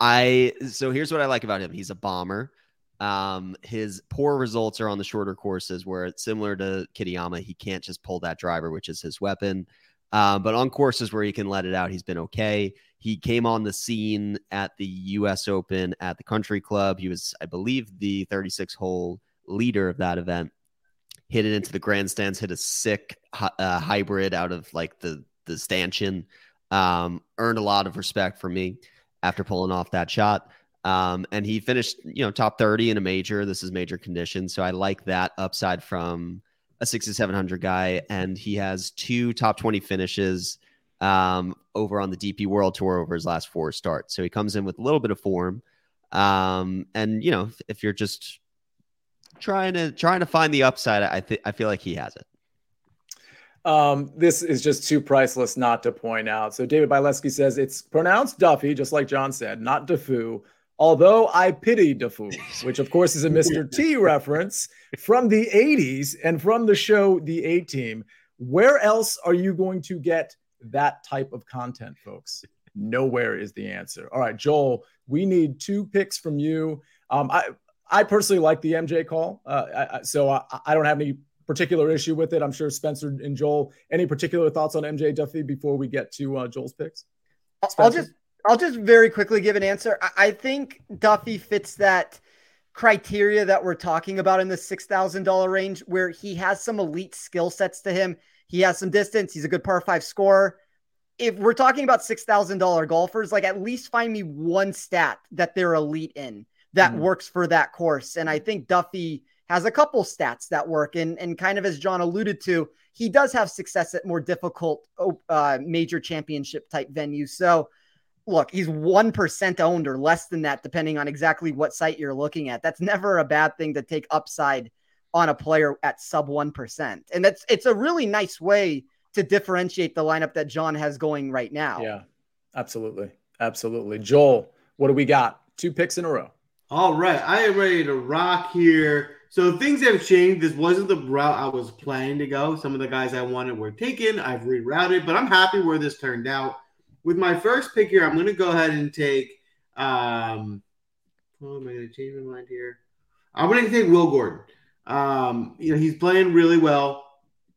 I so here's what I like about him. He's a bomber. Um, his poor results are on the shorter courses where it's similar to Kitayama. He can't just pull that driver, which is his weapon. Um, but on courses where he can let it out, he's been okay. He came on the scene at the U.S. Open at the Country Club. He was, I believe, the 36 hole leader of that event hit it into the grandstands, hit a sick uh, hybrid out of like the the stanchion. Um, earned a lot of respect for me after pulling off that shot. Um, and he finished, you know, top 30 in a major. This is major condition. So I like that upside from a 6700 guy. And he has two top 20 finishes um, over on the DP World Tour over his last four starts. So he comes in with a little bit of form. Um, and, you know, if, you're just trying to trying to find the upside. I think I feel like he has it. Um, this is just too priceless not to point out. So David Bileski says it's pronounced Duffy, just like John said, not Defoe. Although I pity Defoe, which of course is a Mr. T reference from the 80s and from the show The A Team. Where else are you going to get that type of content, folks? Nowhere is the answer. All right, Joel, we need two picks from you. Um, I I personally like the MJ call, uh, I, so I, I, don't have any particular issue with it. I'm sure Spencer and Joel. Any particular thoughts on MJ Duffy before we get to uh, Joel's picks? Spencer? I'll just I'll just very quickly give an answer. I, I think Duffy fits that criteria that we're talking about in the six thousand dollar range, where he has some elite skill sets to him. He has some distance. He's a good par five scorer. If we're talking about six thousand dollar golfers, like at least find me one stat that they're elite in that mm-hmm. works for that course. And I think Duffy has a couple stats that work. And, and kind of as John alluded to, he does have success at more difficult uh, major championship type venues. So, look, he's 1% owned or less than that, depending on exactly what site you're looking at. That's never a bad thing to take upside on a player at sub 1%. And that's it's a really nice way to differentiate the lineup that John has going right now. Yeah, absolutely. Absolutely. Joel, what do we got? Two picks in a row. All right, I am ready to rock here. So things have changed. This wasn't the route I was planning to go. Some of the guys I wanted were taken. I've rerouted, but I'm happy where this turned out. With my first pick here, I'm going to go ahead and take Um, oh, am I going to change my mind here? I'm going to take Will Gordon. Um, you know, he's playing really well.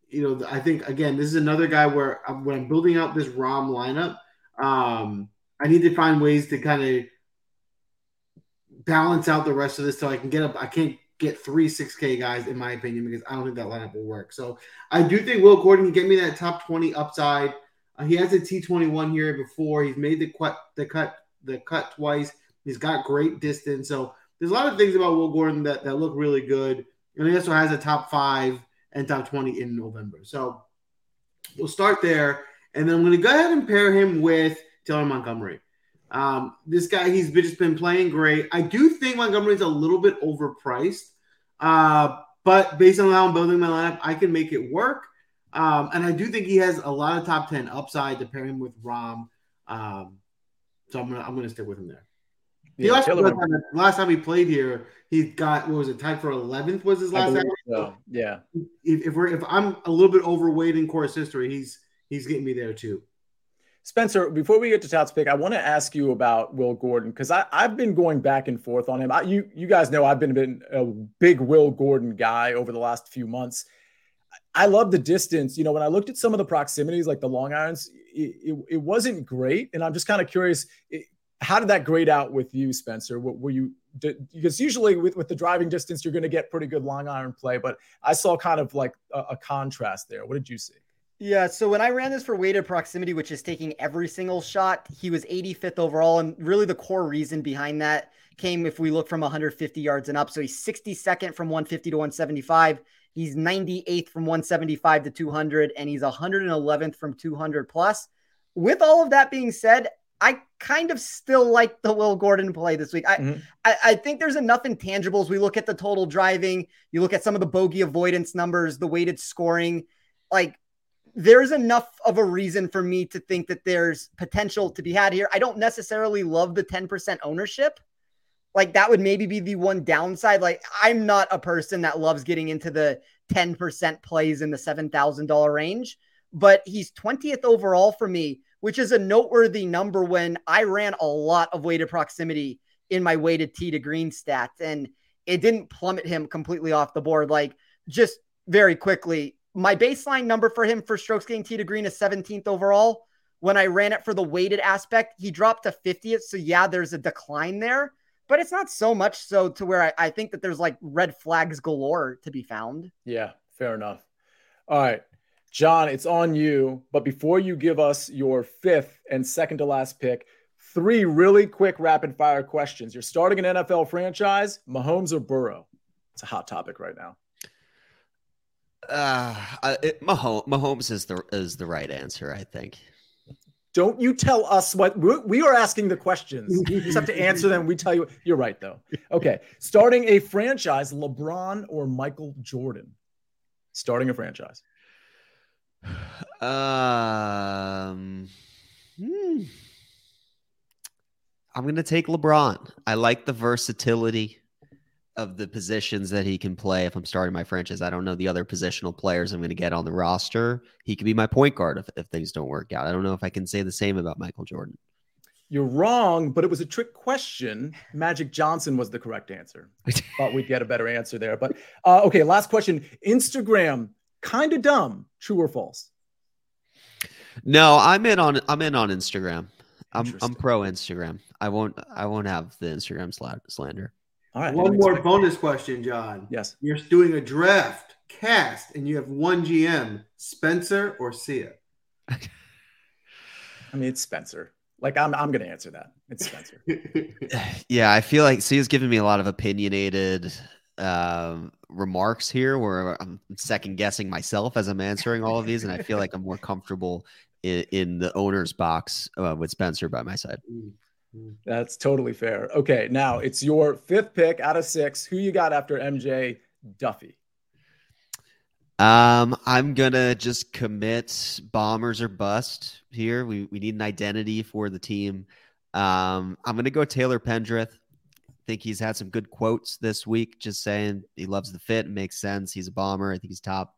You know, I think again, this is another guy where I'm, when I'm building out this Rahm lineup, um, I need to find ways to kind of balance out the rest of this so I can get up. I can't get three 6K guys, in my opinion, because I don't think that lineup will work. So I do think Will Gordon can get me that top 20 upside. Uh, he has a T21 here before. He's made the cut, the cut, the cut twice. He's got great distance. So there's a lot of things about Will Gordon that, that look really good. And he also has a top five and top 20 in November. So we'll start there. And then I'm going to go ahead and pair him with Taylor Montgomery. Um, this guy, he's been, just been playing great. I do think Montgomery's a little bit overpriced, uh, but based on how I'm building my lineup, I can make it work. Um, and I do think he has a lot of top 10 upside to pair him with Rahm. Um, so I'm gonna I'm gonna stick with him there. Yeah, last, time, last, time, he played here, he got what was it tied for 11th was his last time. So. Yeah. If, if we're if I'm a little bit overweight in course history, he's he's getting me there too. Spencer, before we get to Tout's pick, I want to ask you about Will Gordon because I've been going back and forth on him. I, you you guys know I've been, been a big Will Gordon guy over the last few months. I love the distance. You know, when I looked at some of the proximities, like the long irons, it, it, it wasn't great. And I'm just kind of curious, it, how did that grade out with you, Spencer? What, were you did, because usually with, with the driving distance, you're going to get pretty good long iron play, but I saw kind of like a, a contrast there. What did you see? Yeah, so when I ran this for weighted proximity, which is taking every single shot, he was 85th overall. And really, the core reason behind that came if we look from 150 yards and up. So he's 62nd from 150 to 175. He's 98th from 175 to 200, and he's 111th from 200 plus. With all of that being said, I kind of still like the Will Gordon play this week. I, mm-hmm. I, I think there's enough intangibles. We look at the total driving, you look at some of the bogey avoidance numbers, the weighted scoring. Like there's enough of a reason for me to think that there's potential to be had here. I don't necessarily love the 10% ownership. Like that would maybe be the one downside. Like I'm not a person that loves getting into the 10% plays in the $7,000 range, but he's 20th overall for me, which is a noteworthy number when I ran a lot of weighted proximity in my weighted tee to green stats and it didn't plummet him completely off the board. Like just very quickly, my baseline number for him for strokes gained tee to green is 17th overall. When I ran it for the weighted aspect, he dropped to 50th. So, yeah, there's a decline there, but it's not so much so to where I, I think that there's like red flags galore to be found. Yeah, fair enough. All right. John, it's on you. But before you give us your fifth and second to last pick, three really quick rapid fire questions. You're starting an NFL franchise, Mahomes or Burrow? It's a hot topic right now. Uh, it, Mahomes, Mahomes is the is the right answer, I think. Don't you tell us what we are asking the questions. You just have to answer them. We tell you. You're right, though. Okay, starting a franchise, LeBron or Michael Jordan? Starting a franchise. Um, hmm. I'm gonna take LeBron. I like the versatility of the positions that he can play if I'm starting my franchise. I don't know the other positional players I'm going to get on the roster. He could be my point guard if, if things don't work out. I don't know if I can say the same about Michael Jordan. You're wrong, but it was a trick question. Magic Johnson was the correct answer. I thought we'd get a better answer there. But uh, okay, last question. Instagram, kind of dumb. True or false? No, I'm in on I'm in on Instagram. I'm I'm pro Instagram. I won't I won't have the Instagram slander. All right. One more bonus question, John. Yes. You're doing a draft cast and you have one GM, Spencer or Sia? I mean, it's Spencer. Like I'm, I'm going to answer that. It's Spencer. yeah, I feel like Sia's giving me a lot of opinionated um, remarks here, where I'm second guessing myself as I'm answering all of these, and I feel like I'm more comfortable in, in the owner's box uh, with Spencer by my side. Mm. That's totally fair. Okay, now it's your fifth pick out of six. Who you got after MJ Duffy? Um, I'm gonna just commit bombers or bust here. We we need an identity for the team. Um, I'm gonna go Taylor Pendrith. I think he's had some good quotes this week, just saying he loves the fit and makes sense. He's a bomber. I think he's top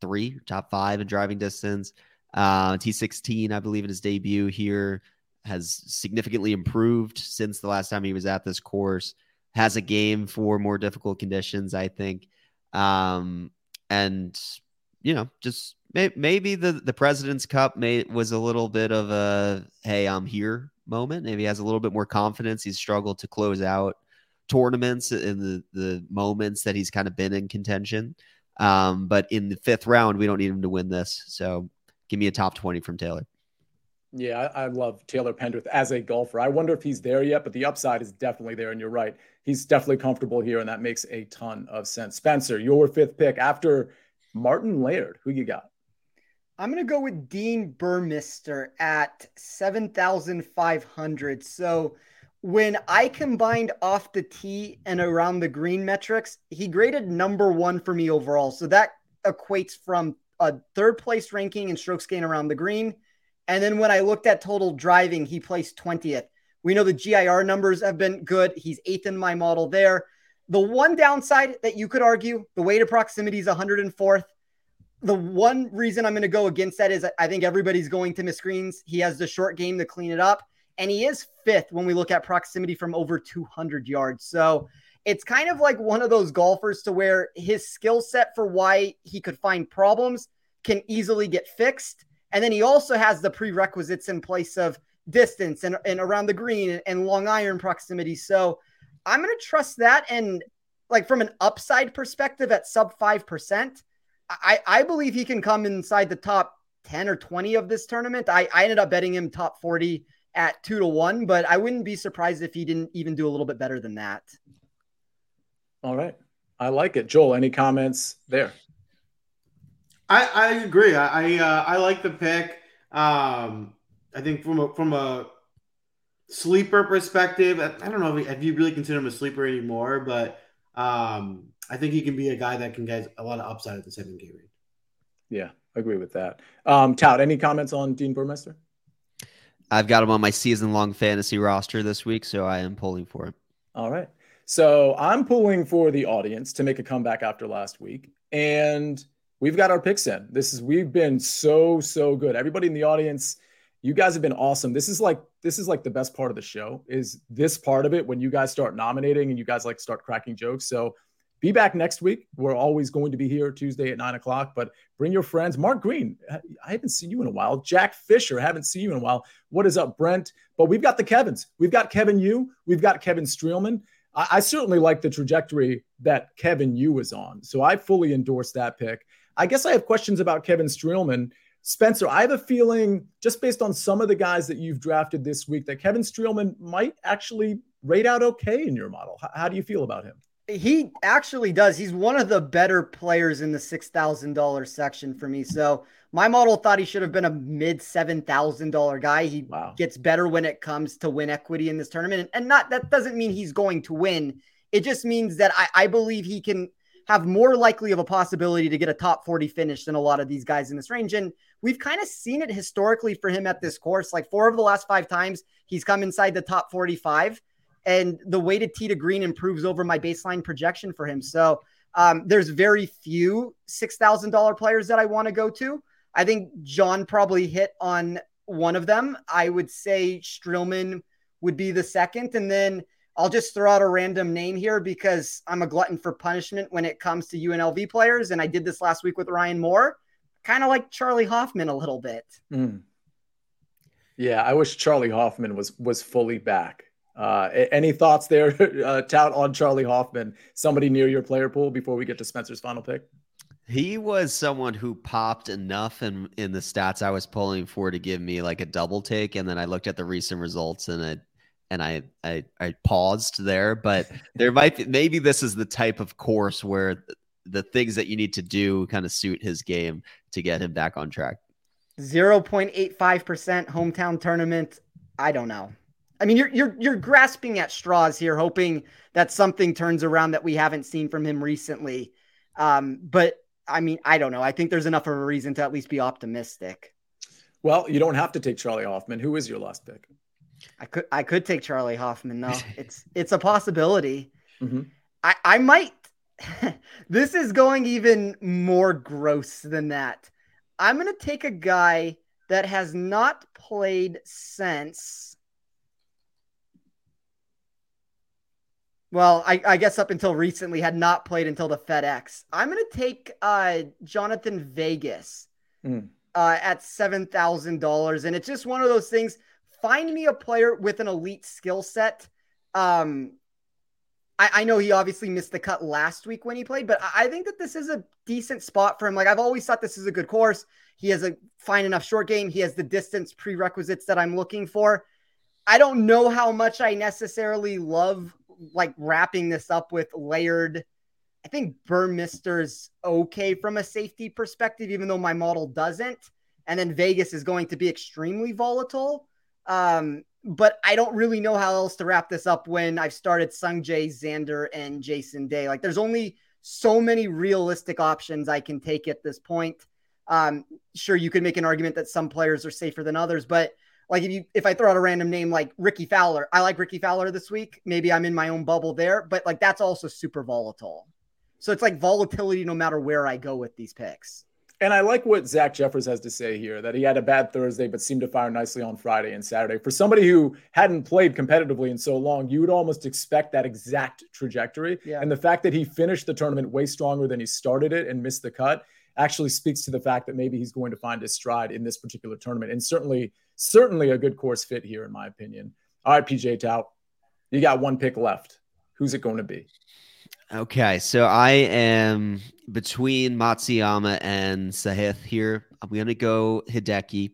three, top five in driving distance. Uh, T16, I believe, in his debut here. Has significantly improved since the last time he was at this course. Has a game for more difficult conditions, I think. Um, and you know, just may, maybe the the President's Cup may was a little bit of a hey, I'm here moment. Maybe he has a little bit more confidence. He's struggled to close out tournaments in the the moments that he's kind of been in contention. Um, but in the fifth round, we don't need him to win this. So give me a top 20 from Taylor. Yeah, I, I, love Taylor Pendrith as a golfer. I wonder if he's there yet, but the upside is definitely there. And you're right. He's definitely comfortable here, and that makes a ton of sense. Spencer, your fifth pick after Martin Laird. Who you got? I'm going to go with Dean Burmester at 7,500. So when I combined off the tee and around the green metrics, he graded number one for me overall. So that equates from a third place ranking in strokes gain around the green. And then when I looked at total driving, he placed 20th. We know the GIR numbers have been good. He's eighth in my model there. The one downside that you could argue, the weighted proximity is 104th the one reason I'm going to go against that is I think everybody's going to miss screens. He has the short game to clean it up, and he is fifth when we look at proximity from over 200 yards. So it's kind of like one of those golfers to where his skill set for why he could find problems can easily get fixed. And then he also has the prerequisites in place of distance and, and around the green and long iron proximity. So I'm going to trust that. And like from an upside perspective at sub 5%, I, I believe he can come inside the top 10 or 20 of this tournament. I, I ended up betting him top 40 at two to one, but I wouldn't be surprised if he didn't even do a little bit better than that. All right. I like it. Joel, any comments there? I, I agree. I I, uh, I like the pick. Um, I think from a from a sleeper perspective, I, I don't know if, if you really consider him a sleeper anymore, but um, I think he can be a guy that can get a lot of upside at the 7K range. Yeah, I agree with that. Um, Tout, any comments on Dean Burmester? I've got him on my season long fantasy roster this week, so I am pulling for him. All right. So I'm pulling for the audience to make a comeback after last week. And we've got our picks in. This is we've been so, so good. Everybody in the audience, you guys have been awesome. This is like this is like the best part of the show, is this part of it when you guys start nominating and you guys like start cracking jokes. So be back next week. We're always going to be here Tuesday at nine o'clock, but bring your friends. Mark Green, I haven't seen you in a while. Jack Fisher, I haven't seen you in a while. What is up, Brent? But we've got the Kevins. We've got Kevin Yu. We've got Kevin Streelman. I, certainly like the trajectory that Kevin Yu is on. So I fully endorse that pick. I guess I have questions about Kevin Streelman. Spencer, I have a feeling, just based on some of the guys that you've drafted this week, that Kevin Streelman might actually rate out okay in your model. How, how do you feel about him? He actually does. He's one of the better players in the six thousand dollars section for me. So my model thought he should have been a mid seven thousand dollar guy. He wow. gets better when it comes to win equity in this tournament, and not that doesn't mean he's going to win. It just means that I, I believe he can have more likely of a possibility to get a top 40 finish than a lot of these guys in this range. And we've kind of seen it historically for him at this course. Like four of the last five times he's come inside the top 45 and the weighted tee to green improves over my baseline projection for him. So um, there's very few six thousand dollar players that I want to go to. I think John probably hit on one of them. I would say Streelman would be the second, and then I'll just throw out a random name here because I'm a glutton for punishment when it comes to UNLV players, and I did this last week with Ryan Moore. Kind of like Charley Hoffman a little bit. Mm. Yeah, I wish Charley Hoffman was was fully back. Uh, any thoughts there, uh, tout on Charley Hoffman? Somebody near your player pool before we get to Spencer's final pick. He was someone who popped enough in in the stats I was pulling for to give me like a double take, and then I looked at the recent results and it and I I, I paused there. But there might be, maybe this is the type of course where the things that you need to do kind of suit his game to get him back on track. Zero point eight five percent hometown tournament. I don't know. I mean, you're you're you're grasping at straws here, hoping that something turns around that we haven't seen from him recently. Um, but I mean, I don't know. I think there's enough of a reason to at least be optimistic. Well, you don't have to take Charley Hoffman. Who is your last pick? I could I could take Charley Hoffman though. it's it's a possibility. Mm-hmm. I I might. this is going even more gross than that. I'm gonna take a guy that has not played since. Well, I, I, guess up until recently had not played until the FedEx. I'm going to take uh, Jhonathan Vegas mm. uh, at seven thousand dollars, and it's just one of those things. Find me a player with an elite skill set. Um, I, I know he obviously missed the cut last week when he played, but I think that this is a decent spot for him. Like I've always thought, this is a good course. He has a fine enough short game. He has the distance prerequisites that I'm looking for. I don't know how much I necessarily love like wrapping this up with Laird. I think Burmester's okay from a safety perspective, even though my model doesn't. And then Vegas is going to be extremely volatile. Um, but I don't really know how else to wrap this up when I've started Sungjae, Xander, and Jason Day. Like there's only so many realistic options I can take at this point. Um, sure, you could make an argument that some players are safer than others, but like if you if I throw out a random name like Rickie Fowler, I like Rickie Fowler this week. Maybe I'm in my own bubble there, but like that's also super volatile. So it's like volatility no matter where I go with these picks. And I like what Zach Jeffers has to say here that he had a bad Thursday, but seemed to fire nicely on Friday and Saturday. For somebody who hadn't played competitively in so long, you would almost expect that exact trajectory. Yeah. And the fact that he finished the tournament way stronger than he started it and missed the cut actually speaks to the fact that maybe he's going to find his stride in this particular tournament. And certainly certainly a good course fit here, in my opinion. All right, PGA Tout, you got one pick left. Who's it going to be? Okay, so I am between Matsuyama and Sahith here. I'm going to go Hideki.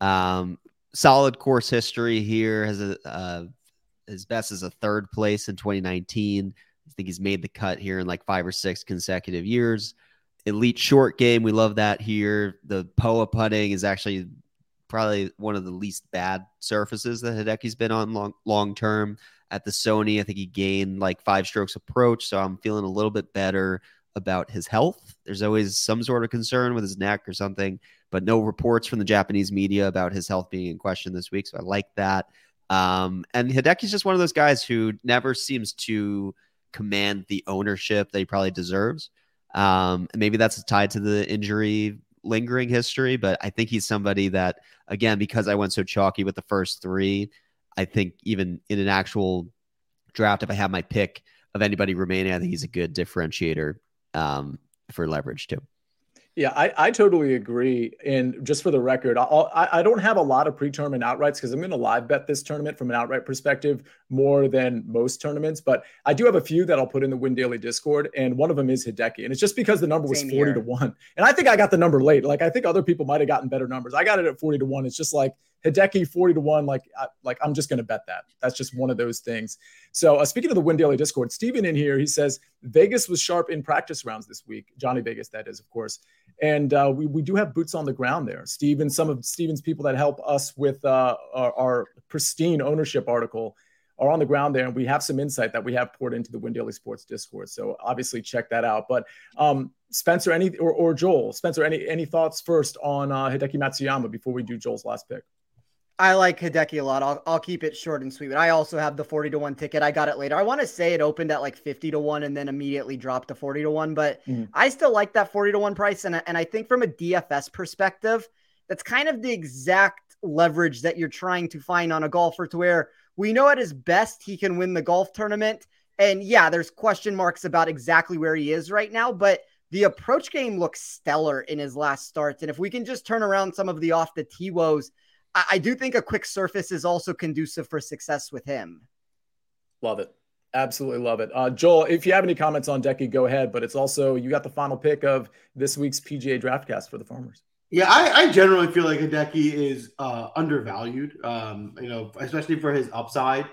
Um, solid course history here. Has a uh, his best is a third place in 2019. I think he's made the cut here in like five or six consecutive years. Elite short game, we love that here. The Poa putting is actually probably one of the least bad surfaces that Hideki's been on long long term. At the Sony, I think he gained like five strokes approach, so I'm feeling a little bit better about his health. There's always some sort of concern with his neck or something, but no reports from the Japanese media about his health being in question this week. So I like that. Um, and Hideki's just one of those guys who never seems to command the ownership that he probably deserves. Um, maybe that's tied to the injury lingering history, but I think he's somebody that, again, because I went so chalky with the first three, I think even in an actual draft, if I have my pick of anybody remaining, I think he's a good differentiator um, for leverage too. Yeah, I, I totally agree. And just for the record, I'll, I, I don't have a lot of pre-tournament outrights because I'm going to live bet this tournament from an outright perspective more than most tournaments. But I do have a few that I'll put in the Win Daily Discord, and one of them is Hideki, and it's just because the number was Same 40 here. to one, and I think I got the number late. Like I think other people might have gotten better numbers. I got it at 40 to one. It's just like Hideki 40 to 1, like, I, like I'm just going to bet that. That's just one of those things. So, uh, speaking of the Win Daily Discord, Steven in here, he says Vegas was sharp in practice rounds this week. Johnny Vegas, that is, of course. And uh, we, we do have boots on the ground there. Steven, some of Steven's people that help us with uh, our, our pristine ownership article are on the ground there, and we have some insight that we have poured into the Win Daily Sports Discord. So obviously check that out. But um, Spencer, any or, or Joel, Spencer, any any thoughts first on uh, Hideki Matsuyama before we do Joel's last pick? I like Hideki a lot. I'll, I'll keep it short and sweet. But I also have the 40 to 1 ticket. I got it later. I want to say it opened at like 50 to 1 and then immediately dropped to 40 to 1. But mm. I still like that 40 to 1 price. And, and I think from a DFS perspective, that's kind of the exact leverage that you're trying to find on a golfer to where we know at his best he can win the golf tournament. And yeah, there's question marks about exactly where he is right now. But the approach game looks stellar in his last starts. And if we can just turn around some of the off the tee woes, I, I do think a quick surface is also conducive for success with him. Love it. Absolutely love it. Uh, Joel, if you have any comments on Decky, go ahead. But it's also, you got the final pick of this week's PGA Draftcast for the Farmers. Yeah, I, I generally feel like Hideki is uh, undervalued, um, you know, especially for his upside.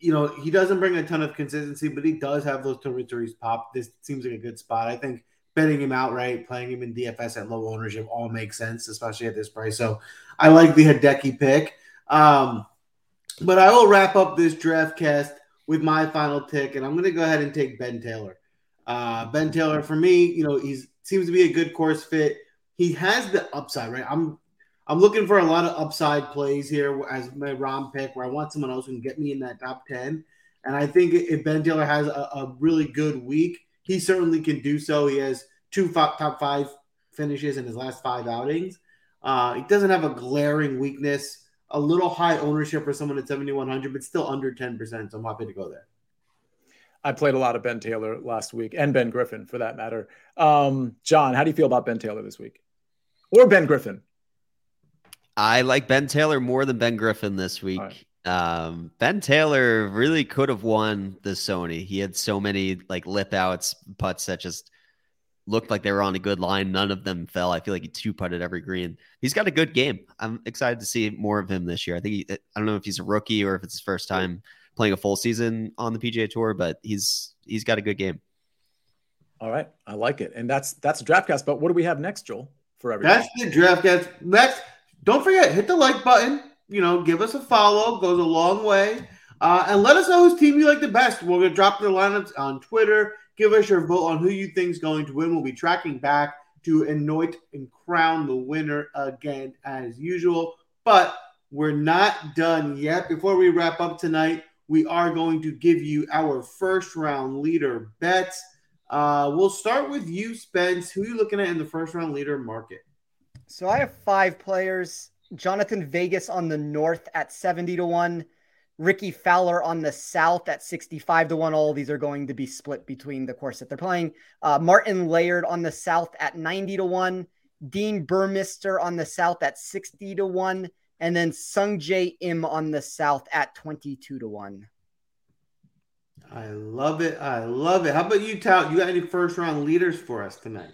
You know, he doesn't bring a ton of consistency, but he does have those tournaments where he's pop. This seems like a good spot. I think betting him outright, playing him in DFS at low ownership all makes sense, especially at this price. So I like the Hideki pick. Um, but I will wrap up this draft cast with my final pick, and I'm going to go ahead and take Ben Taylor. Uh, ben Taylor, for me, you know, he seems to be a good course fit. He has the upside, right? I'm I'm looking for a lot of upside plays here as my Rahm pick, where I want someone else who can get me in that top ten. And I think if Ben Taylor has a, a really good week, he certainly can do so. He has two top five finishes in his last five outings. Uh, he doesn't have a glaring weakness. A little high ownership for someone at 7,100, but still under 10%. So I'm happy to go there. I played a lot of Ben Taylor last week and Ben Griffin for that matter. Um, John, how do you feel about Ben Taylor this week? Or Ben Griffin? I like Ben Taylor more than Ben Griffin this week. Right. Um, ben Taylor really could have won the Sony. He had so many like lip outs, putts that just looked like they were on a good line. None of them fell. I feel like he two putted every green. He's got a good game. I'm excited to see more of him this year. I think he, I don't know if he's a rookie or if it's his first time playing a full season on the PGA Tour, but he's he's got a good game. All right, I like it, and that's that's DraftCast. But what do we have next, Joel? For everybody, that's the DraftCast. Next, don't forget hit the like button. You know, give us a follow. Goes a long way. Uh, and let us know whose team you like the best. We're gonna drop the lineups on Twitter Give us your vote on who you think is going to win. We'll be tracking back to anoint and crown the winner again as usual. But we're not done yet. Before we wrap up tonight, we are going to give you our first round leader bets. Uh, we'll start with you, Spence. Who are you looking at in the first round leader market? So I have five players. Jhonattan Vegas on the north at 70 to 1. Rickie Fowler on the south at 65 to 1. All these are going to be split between the course that they're playing. Uh, Martin Laird on the south at 90 to 1. Dean Burmester on the south at 60 to 1. And then Sungjae Im on the south at 22 to 1. I love it. I love it. How about you, Tout? You got any first round leaders for us tonight?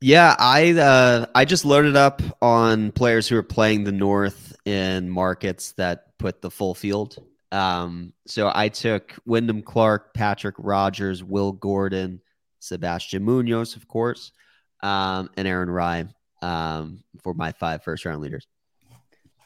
Yeah, I uh, I just loaded up on players who are playing the North in markets that put the full field. Um, so I took Wyndham Clark, Patrick Rodgers, Will Gordon, Sebastian Munoz, of course, um, and Aaron Rai um, for my five first round leaders.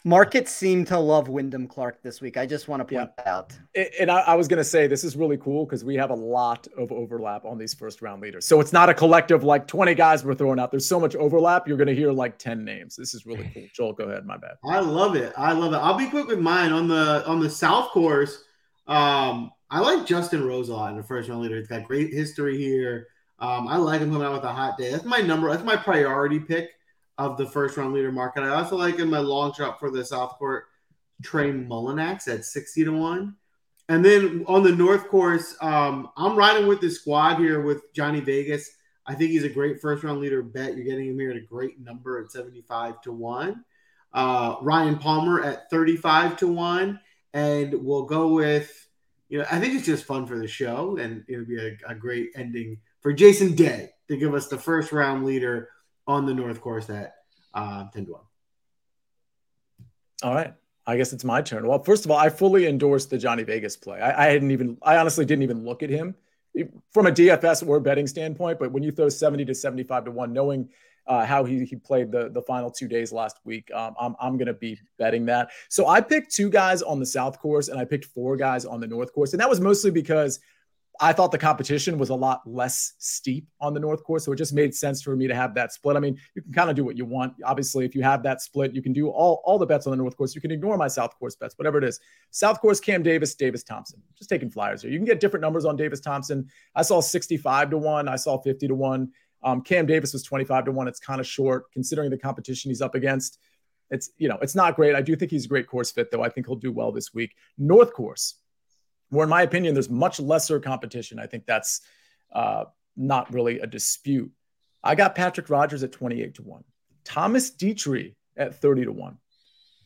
Markets seem to love Wyndham Clark this week. I just want to point yeah. that out. And I, I was going to say this is really cool because we have a lot of overlap on these first round leaders. So it's not a collective like 20 guys we're throwing out. There's so much overlap. You're going to hear like 10 names. This is really cool. Joel, go ahead. My bad. I love it. I love it. I'll be quick with mine on the on the South course. Um, I like Justin Rose a lot in the first round leader. He's got great history here. Um, I like him coming out with a hot day. That's my number. That's my priority pick of the first round leader market. I also like in my long shot for the South Court, Trey Mullinax at 60 to 1. And then on the North Course, um, I'm riding with the squad here with Johnny Vegas. I think he's a great first round leader bet. You're getting him here at a great number at 75 to 1. Uh, Ryan Palmer at 35 to 1. And we'll go with, you know, I think it's just fun for the show. And it'll be a, a great ending for Jason Day to give us the first round leader on the North Course at uh, 10 to 1. All right. I guess it's my turn. Well, first of all, I fully endorse the Johnny Vegas play. I, I hadn't even, I honestly didn't even look at him from a DFS or betting standpoint. But when you throw 70 to 75 to 1, knowing uh, how he, he played the, the final two days last week, um, I'm, I'm going to be betting that. So I picked two guys on the South course and I picked four guys on the North course. And that was mostly because I thought the competition was a lot less steep on the North Course, so it just made sense for me to have that split. I mean, you can kind of do what you want. Obviously, if you have that split, you can do all, all the bets on the North Course. You can ignore my South Course bets, whatever it is. South Course, Cam Davis, Davis Thompson. Just taking flyers here. You can get different numbers on Davis Thompson. I saw 65 to 1. I saw 50 to 1. Um, Cam Davis was 25 to 1. It's kind of short considering the competition he's up against. It's, you know, it's not great. I do think he's a great course fit, though. I think he'll do well this week. North Course, where in my opinion, there's much lesser competition. I think that's uh, not really a dispute. I got Patrick Rodgers at 28 to 1, Thomas Detry at 30 to 1,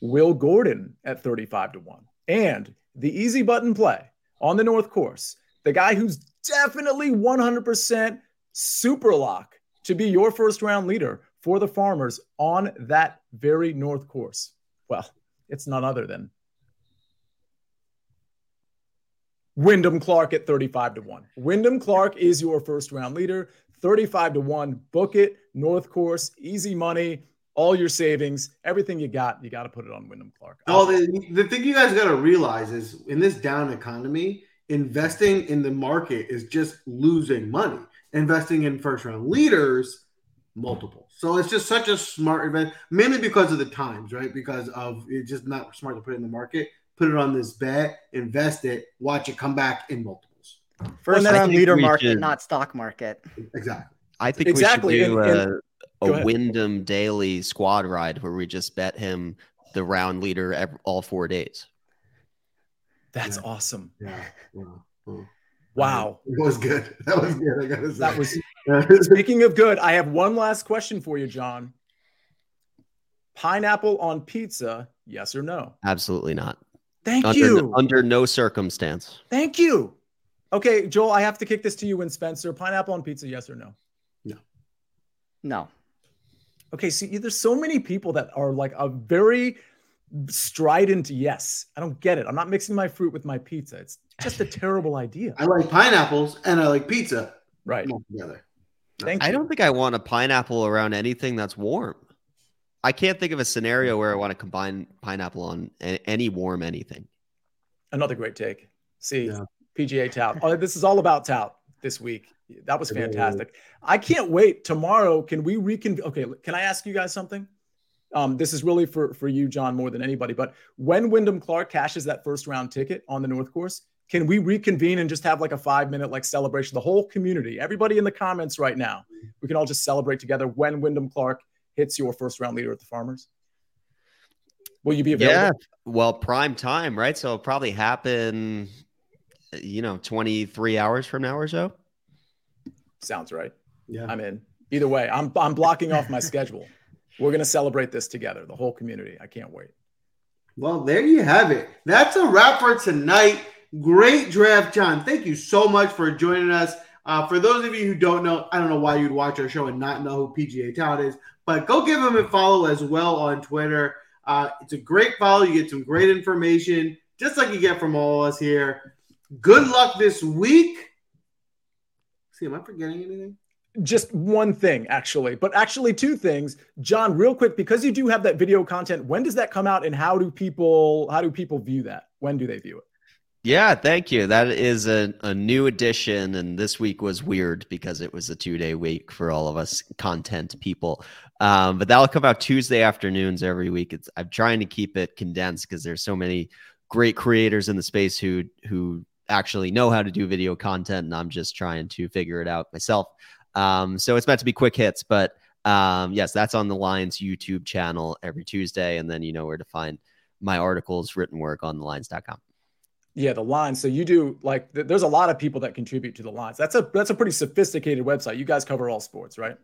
Will Gordon at 35 to 1, and the easy button play on the North Course, the guy who's definitely 100% super lock to be your first round leader for the Farmers on that very North Course. Well, it's none other than Wyndham Clark at 35 to 1. Wyndham Clark is your first round leader, 35 to 1. Book it, North Course, easy money, all your savings, everything you got, you got to put it on Wyndham Clark. Oh, the, the thing you guys got to realize is in this down economy, investing in the market is just losing money. Investing in first round leaders, multiple. So it's just such a smart event, mainly because of the times, right? Because of it's just not smart to put in the market put it on this bet, invest it, watch it come back in multiples. First well, round leader market, should, not stock market. Exactly. I think exactly. we should do. And, and, a Wyndham daily squad ride where we just bet him the round leader every, all four days. That's yeah. awesome. Yeah. yeah. Wow. It was good. That was good. I gotta say. That was speaking of good, I have one last question for you, John. Pineapple on pizza, yes or no? Absolutely not. Thank under, you. Under no circumstance. Thank you. Okay, Joel, I have to kick this to you and Spencer. Pineapple on pizza, yes or no? No. No. Okay, see, there's so many people that are like a very strident yes. I don't get it. I'm not mixing my fruit with my pizza. It's just a terrible idea. I like pineapples and I like pizza. Right. Together. Thank I you. don't think I want a pineapple around anything that's warm. I can't think of a scenario where I want to combine pineapple on any warm anything. Another great take. See, yeah. PGA tout. Oh, this is all about tout this week. That was fantastic. I can't wait. Tomorrow, can we reconvene? Okay, can I ask you guys something? Um, this is really for for you, John, more than anybody. But when Wyndham Clark cashes that first round ticket on the North Course, can we reconvene and just have like a five minute like celebration? The whole community, everybody in the comments right now, we can all just celebrate together when Wyndham Clark hits your first round leader at the Farmers. Will you be available? Yeah, well, prime time, right? So it'll probably happen, you know, 23 hours from now or so. Sounds right. Yeah. I'm in. Either way, I'm I'm blocking off my schedule. We're going to celebrate this together, the whole community. I can't wait. Well, there you have it. That's a wrap for tonight. Great draft, John. Thank you so much for joining us. Uh, for those of you who don't know, I don't know why you'd watch our show and not know who PGA Tout is, but go give him a follow as well on Twitter. Uh, it's a great follow. You get some great information, just like you get from all of us here. Good luck this week. See, am I forgetting anything? just one thing actually but actually two things john real quick because you do have that video content when does that come out and how do people how do people view that when do they view it yeah thank you that is a, a new addition and this week was weird because it was a two day week for all of us content people um, but that'll come out tuesday afternoons every week it's, i'm trying to keep it condensed because there's so many great creators in the space who who actually know how to do video content and i'm just trying to figure it out myself um, so it's meant to be quick hits, but um, yes, that's on the Lines YouTube channel every Tuesday. And then you know where to find my articles, written work on thelines.com. Yeah, the lines. So you do like th- there's a lot of people that contribute to the lines. That's a that's a pretty sophisticated website. You guys cover all sports, right?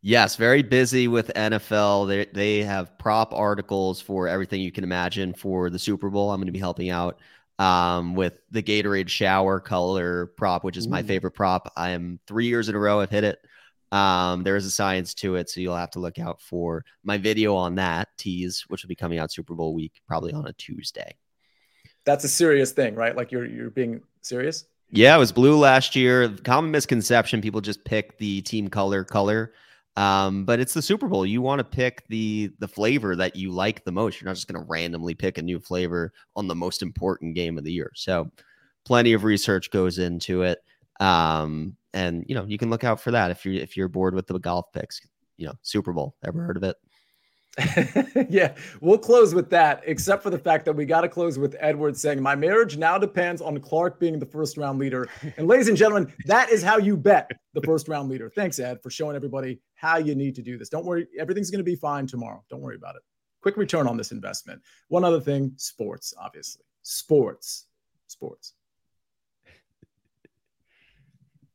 Yes, very busy with NFL. They they have prop articles for everything you can imagine for the Super Bowl. I'm going to be helping out um, with the Gatorade shower color prop, which is Ooh. my favorite prop. I am three years in a row. I've hit it. Um, there is a science to it, so you'll have to look out for my video on that tease, which will be coming out Super Bowl week, probably on a Tuesday. That's a serious thing, right? Like you're you're being serious. Yeah, it was blue last year. Common misconception: people just pick the team color color. Um, but it's the Super Bowl. You want to pick the the flavor that you like the most. You're not just going to randomly pick a new flavor on the most important game of the year. So, plenty of research goes into it. Um, and you know, you can look out for that if you're if you're bored with the golf picks. You know, Super Bowl. Ever heard of it? yeah, we'll close with that, except for the fact that we got to close with Edward saying, My marriage now depends on Clark being the first round leader. And ladies and gentlemen, that is how you bet the first round leader. Thanks, Ed, for showing everybody how you need to do this. Don't worry, everything's going to be fine tomorrow. Don't worry about it. Quick return on this investment. One other thing sports, obviously. Sports. Sports.